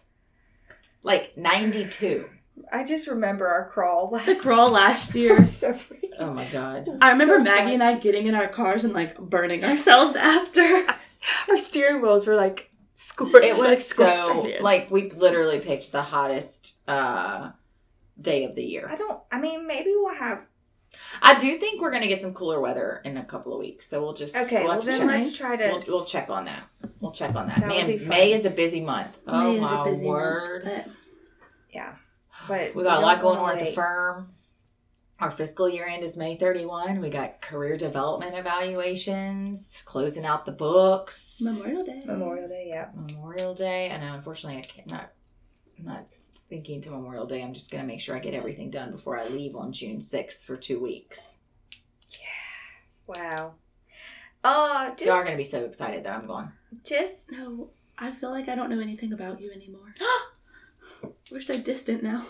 like ninety two. I just remember our crawl last. the crawl last year. So freaking. Oh my god. I remember So Maggie bad. and I getting in our cars and like burning ourselves after. Our steering wheels were like scorched. It was like so like we literally picked the hottest uh day of the year. I don't. I mean, maybe we'll have. I do think we're gonna get some cooler weather in a couple of weeks, so we'll just Okay, We'll, well then check. let's try to. We'll, we'll check on that. We'll check on that. That Man. May is a busy month. Oh May is oh, my a busy word. month. yeah, but We got a lot going on at the firm. Our fiscal year end is May 31. We got career development evaluations, closing out the books. Memorial Day. Memorial Day. Yeah. Memorial Day. I know, unfortunately, I can't not I'm not thinking to Memorial Day. I'm just gonna make sure I get everything done before I leave on June 6th for two weeks. Yeah. Wow. Uh, just Y'all are gonna be so excited that I'm gone. just No, I feel like I don't know anything about you anymore. We're so distant now.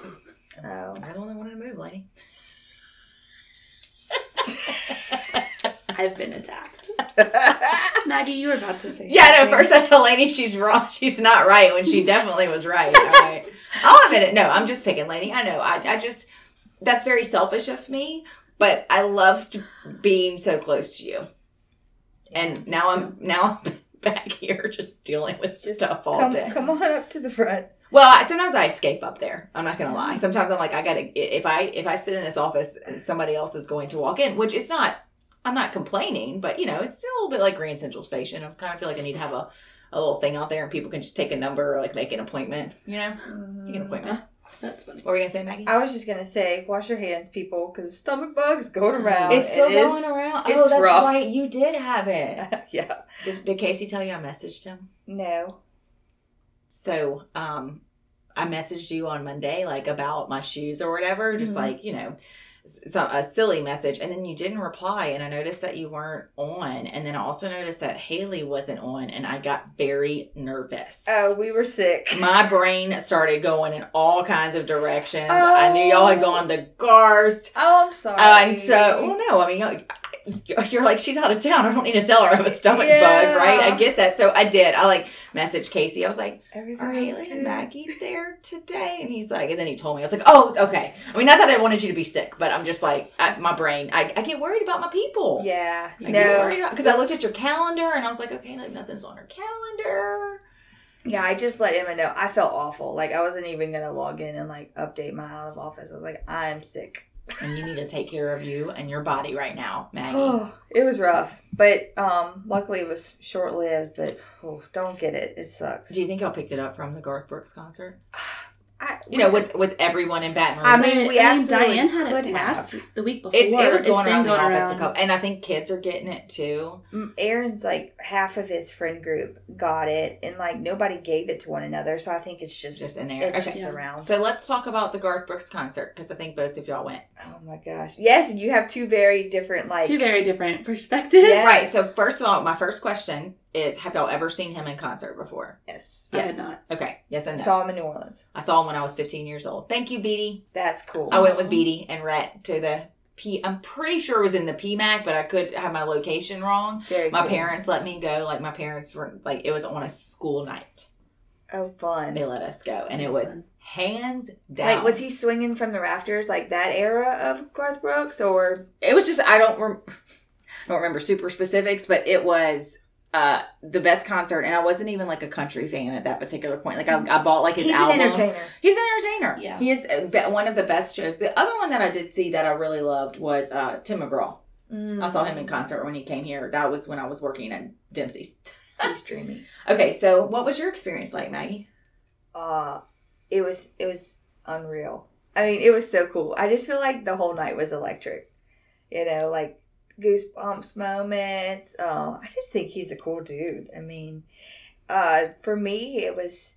oh. I only wanted to move, lady. I've been attacked. Maggie, you were about to say. Yeah, no, first I tell Lainey she's wrong. She's not right when she definitely was right. All right. I'll admit it. No, I'm just picking Lainey. I know. I, I just, that's very selfish of me, but I loved being so close to you. And now I'm, now I'm back here just dealing with Just stuff all come, day. come on up to the front. Well, I, sometimes I escape up there. I'm not gonna lie. Sometimes I'm like, I gotta. If I if I sit in this office, and somebody else is going to walk in, which it's not. I'm not complaining, but you know, it's still a little bit like Grand Central Station. I kind of feel like I need to have a, a little thing out there, and people can just take a number or like make an appointment. You know, make an appointment. That's funny. What were we gonna say, Maggie? I was just gonna say, wash your hands, people, because stomach bugs is going around. It's still It is- going around. it's oh, that's rough. right. You did have it. yeah. Did, did Casey tell you I messaged him? No. So, um, I messaged you on Monday, like about my shoes or whatever, just Mhm. like, you know, some a silly message. And then you didn't reply. And I noticed that you weren't on. And then I also noticed that Haley wasn't on. And I got very nervous. Oh, we were sick. My brain started going in all kinds of directions. I knew y'all had gone to Garth. Oh, I'm sorry. Uh, and so, well, no, I mean, you're like, she's out of town. I don't need to tell her I have a stomach Yeah. bug, right? I get that. So I did. I like messaged Casey. I was like, Everything are Haley and Maggie there today? And he's like, and then he told me, I was like, oh, okay. I mean, not that I wanted you to be sick, but I'm just like, I, my brain, I, I get worried about my people. Yeah. I get No. because I looked at your calendar and I was like, okay, like nothing's on her calendar. Yeah, I just let Emma know. I felt awful. Like I wasn't even gonna log in and like update my out of office. I was like, I'm sick. And you need to take care of you and your body right now, Maggie. Oh, it was rough, but um, luckily it was short lived. But oh, don't get it. It sucks. Do you think y'all picked it up from the Garth Brooks concert? I, You know, with with everyone in Baton Rouge. I mean, we absolutely Diane had could it last have. the week before. It's, it was going been around the going office around. a couple, and I think kids are getting it too. Aaron's like half of his friend group got it, and like nobody gave it to one another. So I think it's just, Just in there. it's Okay. just Yeah. around. So let's talk about the Garth Brooks concert because I think both of y'all went. oh my gosh, yes, and you have two very different like. Two very different perspectives. Yes. Right. So first of all, my first question is: Have y'all ever seen him in concert before? yes, I had not. Okay. Yes and I no. saw him in New Orleans. I saw him when I was 15 years old. Thank you, Beatty. That's cool. I went with Beatty and Rhett to the P. I'm pretty sure it was in the PMAC, but I could have my location wrong. Very My cool. parents let me go. Like my parents were like it was on a school night. Oh, fun. They let us go, and it was fun. hands down. Like, was he swinging from the rafters like that era of Garth Brooks, or it was just I don't rem- I don't remember super specifics, but it was uh the best concert, and I wasn't even like a country fan at that particular point. Like I, I bought like his he's album. an entertainer? He's an entertainer. Yeah. he is uh, one of the best shows. The other one that I did see that I really loved was uh Tim McGraw. I saw him in concert when he came here. That was when I was working at Dempsey's. He's dreamy. Okay, so what was your experience like, Maggie? Uh, it was it was unreal. I mean, it was so cool. I just feel like the whole night was electric. You know, like goosebumps moments. Oh, I just think he's a cool dude. I mean, uh, for me, it was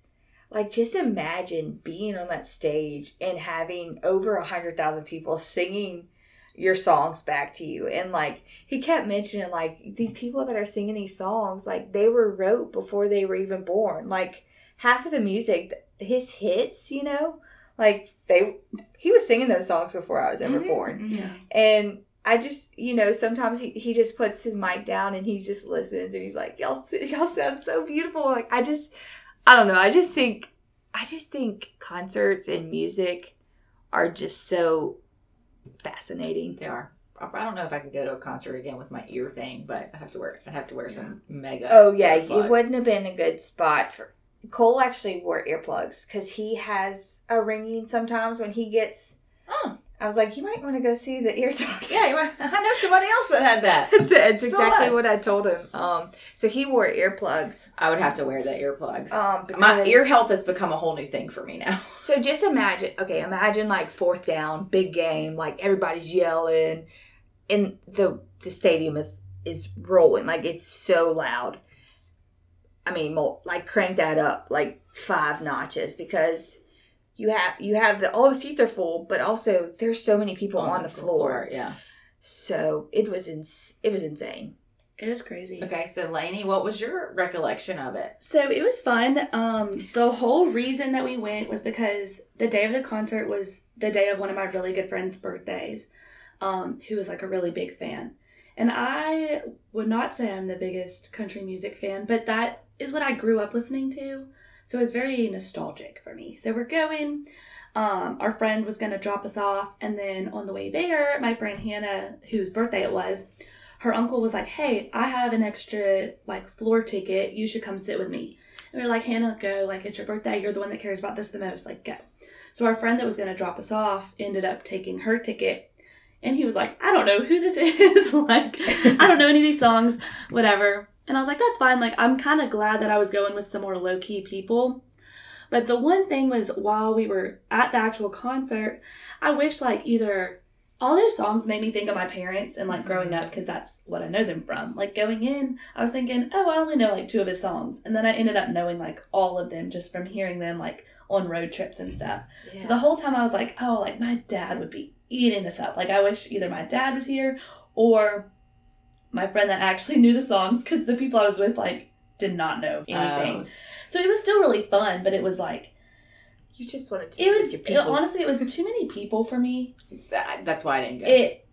like just imagine being on that stage and having over a hundred thousand people singing your songs back to you and like he kept mentioning like these people that are singing these songs like they were wrote before they were even born like half of the music his hits you know like they he was singing those songs before i was ever Mhm. born Yeah. and i just you know sometimes he, he just puts his mic down and he just listens and he's like y'all y'all sound so beautiful like i just i don't know i just think i just think concerts and music are just so fascinating They are. I don't know if I could go to a concert again with my ear thing, but I have to wear. I'd have to wear some mega. oh yeah earplugs. it wouldn't have been a good spot for cole actually wore earplugs because he has a ringing sometimes when he gets Oh. I was like you might want to go see the ear doctor Yeah, you are- I know somebody else that had that. That's, exactly what I told him. Um, so he wore earplugs. I would have to wear the earplugs. Um, My ear health has become a whole new thing for me now. So just imagine, okay, imagine like fourth down, big game, like everybody's yelling, and the the stadium is is rolling, like it's so loud. I mean, like crank that up like five notches because you have you have the all the seats are full, but also there's so many people on, the floor. Yeah. So it was ins- it was insane. It is crazy. Okay, so Lainey, what was your recollection of it? So it was fun. Um, the whole reason that we went was because the day of the concert was the day of one of my really good friends' birthdays, um, who was like a really big fan. And I would not say I'm the biggest country music fan, but that is what I grew up listening to. So it was very nostalgic for me. So we're going. Um, our friend was going to drop us off. And then on the way there, my friend Hannah, whose birthday it was, her uncle was like, Hey, I have an extra like floor ticket. You should come sit with me. And we were like, Hannah, go. Like, it's your birthday. You're the one that cares about this the most. Like, go. So our friend that was going to drop us off ended up taking her ticket. And he was like, I don't know who this is. like, I don't know any of these songs, whatever. And I was like, that's fine. Like, I'm kind of glad that I was going with some more low key people. But the one thing was, while we were at the actual concert, I wish, like, either all those songs made me think of my parents and like growing up because that's what I know them from. Like going in, I was thinking, oh, I only know like two of his songs, and then I ended up knowing like all of them just from hearing them like on road trips and stuff. So the whole time I was like, oh, like my dad would be eating this up. Like I wish either my dad was here or my friend that actually knew the songs because the people I was with like did not know oh. anything. Oh, So it was still really fun, but it was like You just wanted to. it was your it- honestly it was too many people for me. it's- that- that's why I didn't go. It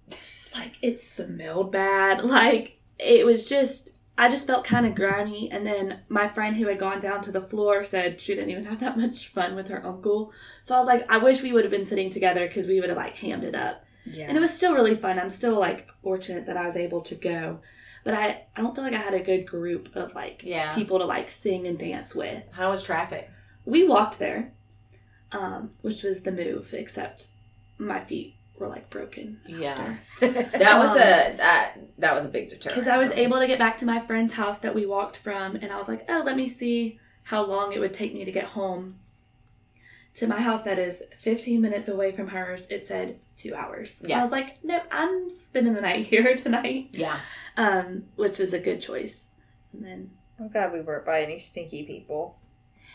like it smelled bad. Like it was just I just felt kind of grimy. And then my friend who had gone down to the floor said she didn't even have that much fun with her uncle. So I was like, I wish we would have been sitting together because we would have like hammed it up. Yeah. And it was still really fun. I'm still like fortunate that I was able to go. But I, I don't feel like I had a good group of like Yeah. people to like sing and dance with. How was traffic? We walked there, um, which was the move, except my feet were like broken. Yeah. That was a that that was a big deterrent. Because I was able to get back to my friend's house that we walked from, and I was like, oh, let me see how long it would take me to get home. To my house that is 15 minutes away from hers, it said two hours. So Yeah. I was like, nope, I'm spending the night here tonight, Yeah. um, which was a good choice. And then I'm glad we weren't by any stinky people.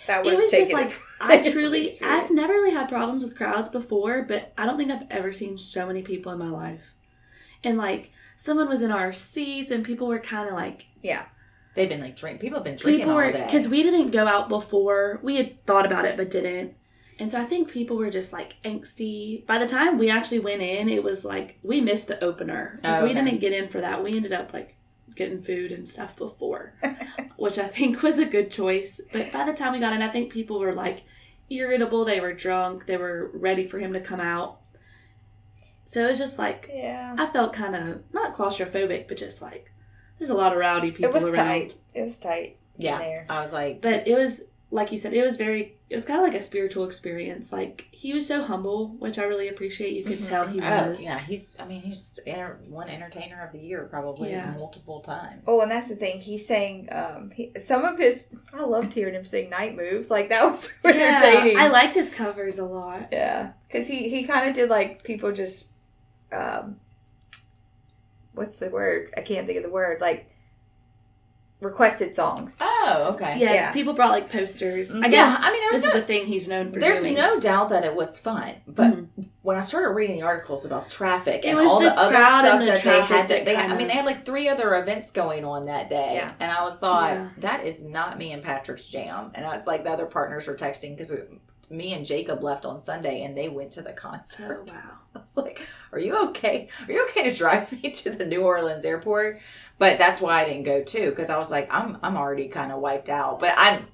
That would it was just like I truly experience. I've never really had problems with crowds before, but I don't think I've ever seen so many people in my life. And like someone was in our seats and people were kind of like Yeah. They've been like drink. People have been drinking people all day. because we didn't go out before. We had thought about it but didn't. And so I think people were just like angsty. By the time we actually went in, it was like we missed the opener. Like, Oh, We didn't get in for that. We ended up like getting food and stuff before, which I think was a good choice. But by the time we got in, I think people were like irritable. They were drunk. They were ready for him to come out. So it was just like Yeah. I felt kind of not claustrophobic, but just like there's a lot of rowdy people around It was around. tight. It was tight. yeah. in there. I was like, But it was like you said, it was very. It was kind of like a spiritual experience. Like he was so humble, which I really appreciate. You could tell he oh was. yeah, he's. I mean, he's enter, one entertainer of the year probably Yeah. multiple times. Oh, and that's the thing. He sang um he, some of his. I loved hearing him sing night moves. Like that was Yeah, entertaining. I liked his covers a lot. Yeah, because he he kind of did like people just, um, what's the word? I can't think of the word. Like requested songs. Oh, okay. Yeah, Yeah. people brought like posters. I yeah. guess I mean, there's this there's is a thing he's known for. there's doing. no doubt that it was fun, but Mhm. when I started reading the articles about traffic and all the the, other stuff the that they had, that they, I mean, they had like three other events going on that day, Yeah. and I was thought Yeah. that is not me and Patrick's jam, and it's like the other partners were texting because we. Me and Jacob left on Sunday, and they went to the concert. Oh concert. wow. I was like, "Are you okay? Are you okay to drive me to the New Orleans airport?" But that's why I didn't go too, because I was like, "I'm I'm already kind of wiped out." But I'm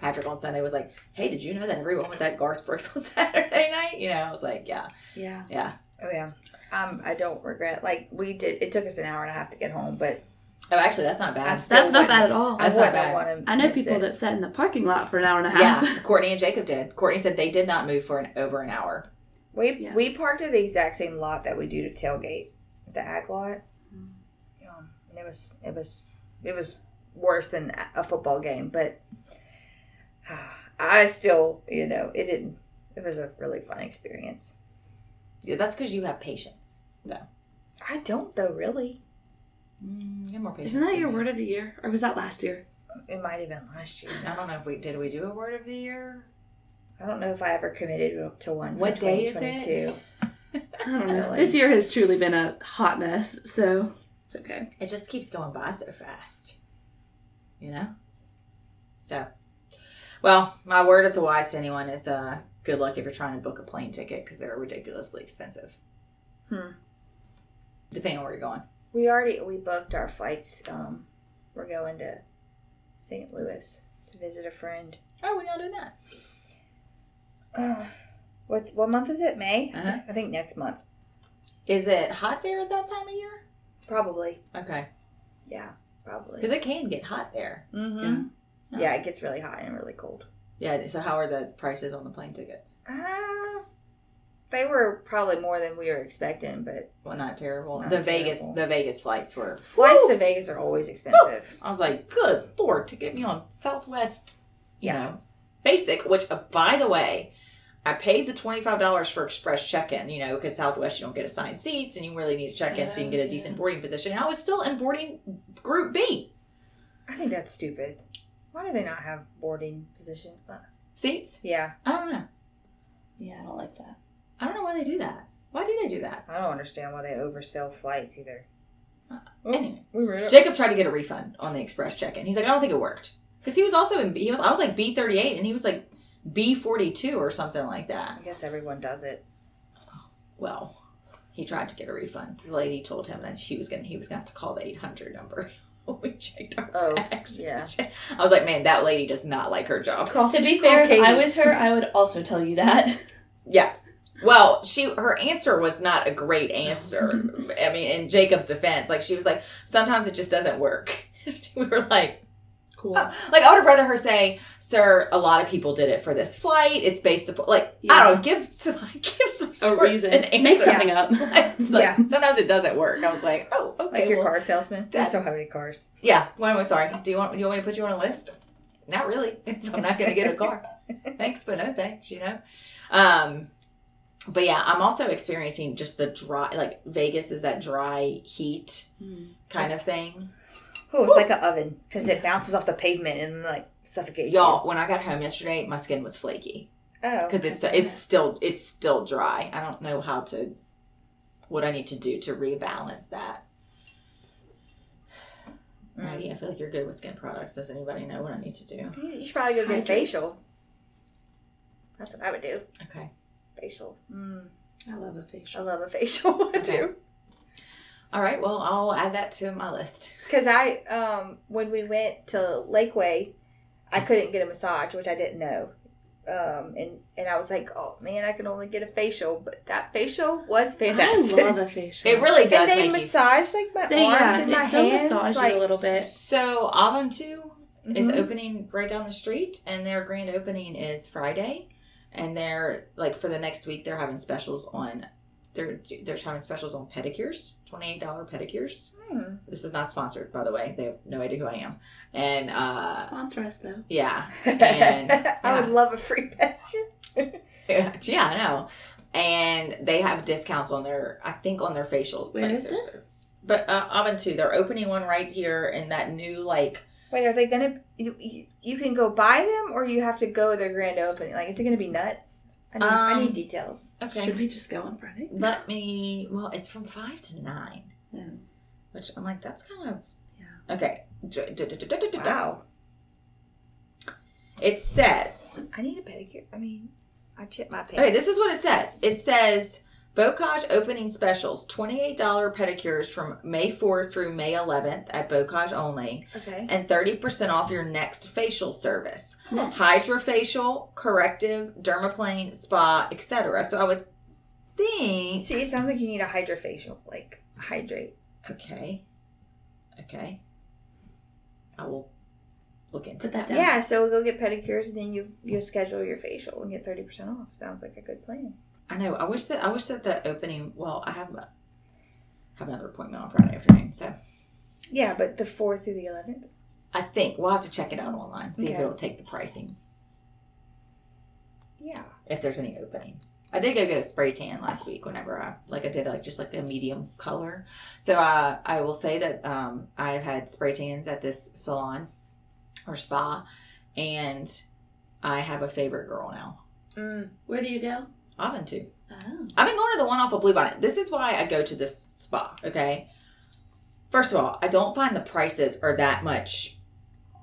Patrick on Sunday was like, "Hey, did you know that everyone was at Garth Brooks on Saturday night?" You know, I was like, "Yeah, Yeah. yeah." Oh yeah. Um, I don't regret. Like we did. It took us an hour and a half to get home, but Oh, actually, that's not bad. That's not bad at all. I That's not bad. want to. I know people that sat in the parking lot for an hour and a half. Yeah, half. Courtney and Jacob did. Courtney said they did not move for an over an hour. We Yeah. we parked at the exact same lot that we do to tailgate, the ag lot. Mm-hmm. Um, and it was it was it was worse than a football game, but I still you know it didn't. It was a really fun experience. Yeah, that's because you have patience. No. I don't though, really. Mm, you have more patience. Isn't that your me. word of the year, or was that last year? It might have been last year. I don't know if we did. We do a word of the year. I don't know if I ever committed to one. What for day is it? I don't know. Really? This year has truly been a hot mess, so it's okay. It just keeps going by so fast. You know? So, well, my word of the wise to anyone is uh, good luck if you're trying to book a plane ticket because they're ridiculously expensive. Hmm. Depending on where you're going. We already we booked our flights. Um, we're going to St. Louis to visit a friend. Oh, we're not doing that. Uh, what what month is it? May. Uh-huh. I think next month. Is it hot there at that time of year? Probably. Okay. Yeah. Probably. Because it can get hot there. Mm-hmm. No. Yeah, it gets really hot and really cold. Yeah. So how are the prices on the plane tickets? Uh, they were probably more than we were expecting, but Well, not terrible. Not the Vegas, the Vegas flights were. flights to Vegas are always expensive. I was like, good lord, to get me on Southwest, you Yeah. know, basic. Which, uh, by the way, I paid the twenty five dollars for express check in. You know, because Southwest you don't get assigned seats, and you really need to check in so you can get a decent boarding position. And I was still in boarding Group B I think that's stupid. Why do they not have boarding position? Uh, seats. yeah, I don't know. Yeah, I don't like that. I don't know why they do that. Why do they do that? I don't understand why they oversell flights either. Oh, Anyway, we read it. Jacob tried to get a refund on the express check in. He's like, I don't think it worked because he was also in. B- He was. I was like B thirty eight, and he was like B forty two or something like that. I guess everyone does it. well, he tried to get a refund. The lady told him that she was gonna he was gonna have to call the eight hundred number. when we checked our Oh, bags. yeah. I was like, man, that lady does not like her job. Call, To be call fair, if I was her, I would also tell you that. Yeah. Well, she her answer was not a great answer. I mean, in Jacob's defense, like she was like, sometimes it just doesn't work. we were like, Cool. like I would have rather her say, "Sir, a lot of people did it for this flight. It's based upon like I don't know, give some give some A reason. An Make something up. Like, Yeah. Sometimes it doesn't work. I was like, oh, okay. like your well, car salesman. I that- just don't have any cars. Yeah. Why am I'm sorry. Do you want do you want me to put you on a list? Not really. I'm not going to get a car. thanks, but no thanks. You know. Um, but yeah, I'm also experiencing just the dry. Like Vegas is that dry heat Mm. kind of thing. Oh, it's like an oven because it bounces off the pavement and like suffocates Y'all, when I got home yesterday, my skin was flaky. Oh, because it's it's still it's still dry. I don't know how to what I need to do to rebalance that. Mm. Maggie, I feel like you're good with skin products. Does anybody know what I need to do? You you should probably go get a facial. That's what I would do. Okay. Facial. Mm, I love a facial. I love a facial. I Okay. do. All right. Well, I'll add that to my list. Because I, um, when we went to Lakeway, I couldn't get a massage, which I didn't know. Um, and, and I was like, oh man, I can only get a facial, but that facial was fantastic. I love a facial. It really does and they make you massage like my They- arms yeah, and they my still hands. massage you like, a little bit. So Aventu is Mhm. opening right down the street, and their grand opening is Friday. And they're like for the next week, they're having specials on. They're they're having specials on pedicures, twenty eight dollar pedicures. Hmm. This is not sponsored, by the way. They have no idea who I am. And uh, Sponsor us though. yeah, And- I would love a free pedicure. yeah, I know. And they have discounts on their, I think, on their facials. Where is this? But uh, Aventu, they're opening one right here in that new like Wait, are they gonna? You, you- you can go buy them, or you have to go to their grand opening. Like, is it gonna be nuts? I need, I Um, need details. okay. Should we just go on Friday? Let me. Well, it's from five to nine, Yeah. which I'm like, that's kind of Yeah. okay. Wow, It says. I need a pedicure. I mean, I chip my pants. Okay, this is what it says. It says Bocage opening specials: twenty-eight dollar pedicures from May fourth through May eleventh at Bocage only, okay. and thirty percent off your next facial service. Nice. Hydrofacial, corrective, dermaplane, spa, etc. So I would think. See, it sounds like you need a hydrofacial, like hydrate. Okay. Okay. I will look into Put that that. down. Yeah, so we'll go get pedicures, and then you you schedule your facial and get thirty percent off. Sounds like a good plan. I know. I wish that I wish that the opening. Well, I have a, have another appointment on Friday afternoon, so Yeah, but the fourth through the eleventh. I think we'll have to check it out online, see if it'll take the pricing Yeah. if there's any openings. I did go get a spray tan last week. Whenever I like, I did like just like a medium color. So uh, I will say that um, I've had spray tans at this salon or spa, and I have a favorite girl now. Mm. Where do you go? Aventu. Oh. I've been going to the one off of Blue Bonnet. This is why I go to this spa, okay? First of all, I don't find the prices are that much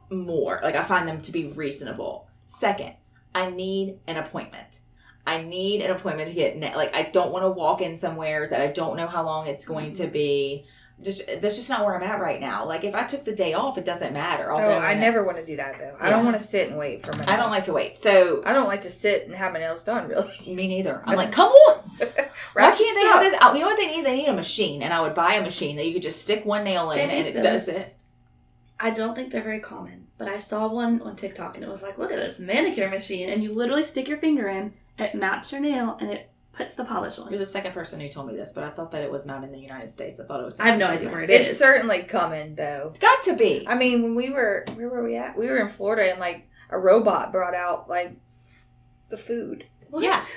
more. Like, I find them to be reasonable. Second, I need an appointment. I need an appointment to get, ne- like, I don't want to walk in somewhere that I don't know how long it's going to mm-hmm. be. Just That's just not where I'm at right now. Like, if I took the day off, it doesn't matter. I'll Oh, go I never want to do that though. I don't want to sit and wait for my. I don't like to wait. So, I don't like to sit and have my nails done. Really. me neither. I'm like, come on. Why can't they this have this? out? You know what they need? They need a machine, and I would buy a machine that you could just stick one nail in and make it does it. I don't think they're very common, but I saw one on TikTok and it was like, look at this manicure machine, and you literally stick your finger in, it maps your nail, and it puts the polish on. You're the second person who told me this, but I thought that it was not in the United States. I thought it was. I have no idea where different. it It's is. certainly coming though. Got to be. I mean, when we were where were we at? We were in Florida and like a robot brought out like the food. What? Yeah.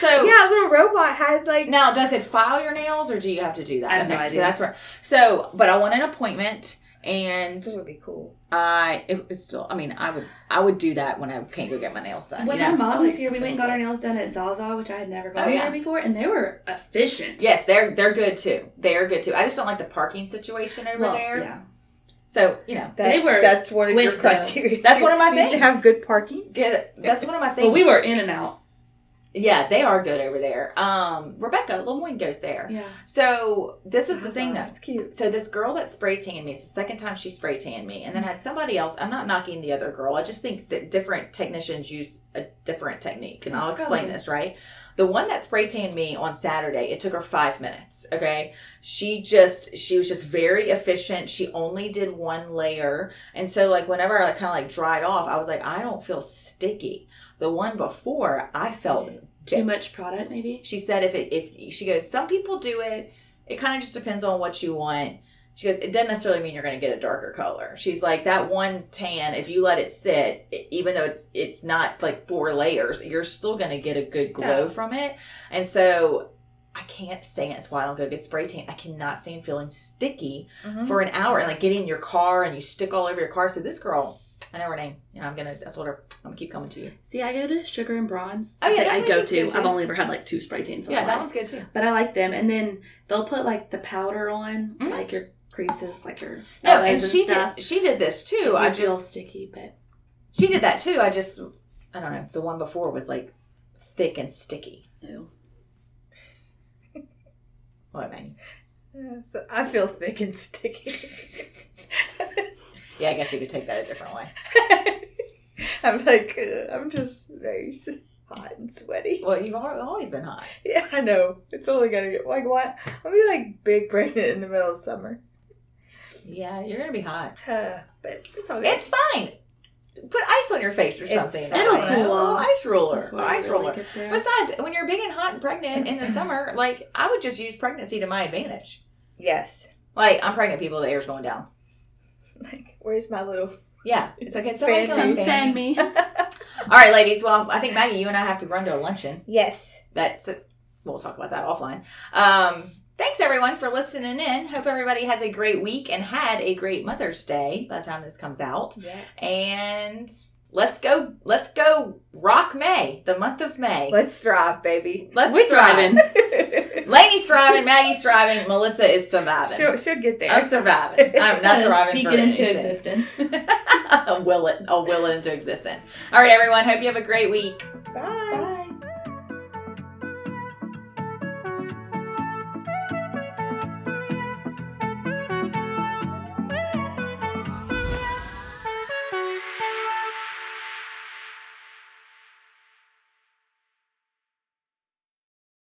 So Yeah, a little robot had like now, does it file your nails, or do you have to do that? I have no So idea. that's right. So, but I want an appointment, and Still would be cool. I it, it's still. I mean, I would I would do that when I can't go get my nails done. When you our know? mom was here, we went and got our nails done at Zaza, which I had never oh, gone Oh, yeah. there before, and they were efficient. Yes, they're they're good too. They're good too. I just don't like the parking situation over Well, there. Yeah. So you know, That's, were that's one of your criteria. That's one of my things. to have good parking. get it. That's one of my things. But we were in and out. Yeah, they are good over there. Um, Rebecca Lemoyne goes there. Yeah. So this is the thing though. That's cute. So this girl that spray tanned me, it's the second time she spray tanned me, and then I had somebody else. I'm not knocking the other girl. I just think that different technicians use a different technique, and I'll explain this. Right, the one that spray tanned me on Saturday, it took her five minutes. Okay, she just she was just very efficient. She only did one layer, and so like whenever I kind of like dried off, I was like, I don't feel sticky. The one before, I felt Too much product, maybe. she said if it if she goes some people do it it kind of just depends on what you want she goes it doesn't necessarily mean you're going to get a darker color she's like that one tan if you let it sit even though it's it's not like four layers you're still going to get a good glow Yeah. from it and so I can't stand. It's why I don't go get spray tan. I cannot stand feeling sticky Mhm. for an hour and like getting in your car and you stick all over your car. So this girl, I know her name, and I'm gonna. I told her I'm gonna keep coming to you. See, I go to Sugar and Bronze. Oh, yeah, Say that I go to. good, too. I've only ever had like two spray tans. Yeah, that life. one's good too. But I like them, and then they'll put like the powder on, Mhm. like your creases, like your No, elbows and she stuff. did. She did this too. It I would feel just sticky, but she did that too. I just I don't know. The one before was like thick and sticky. ew. What man? Yeah, so I feel thick and sticky. Yeah, I guess you could take that a different way. I'm like, uh, I'm just very hot and sweaty. Well, you've always been hot. Yeah, I know. It's only gonna get like what? I'll be like big pregnant in the middle of summer. Yeah, you're gonna be hot. Uh, but it's all good. It's fine. Put ice on your face or It's something. Fine. It'll cool off ice roller. Ice really roller. Besides, when you're big and hot and pregnant in the summer, like I would just use pregnancy to my advantage. yes. Like I'm pregnant, people, the air's going down. Like, where's my little? Yeah, it's like it's Fan like Come fan me. All right, ladies. Well, I think Maggie, you and I have to run to a luncheon. Yes. That's we'll talk about that offline. Um, thanks everyone for listening in. Hope everybody has a great week and had a great Mother's Day by the time this comes out. Yes. And let's go. Let's go. Rock May, the month of May. Let's thrive, baby. Let's We're thrive. thriving. Lainey's thriving. Maggie's thriving. Melissa is surviving. she'll, she'll get there. I'm surviving. I'm not thriving. speak it into anything. existence. I'll will it. I'll will it into existence. All right, everyone. Hope you have a great week. Bye. Bye.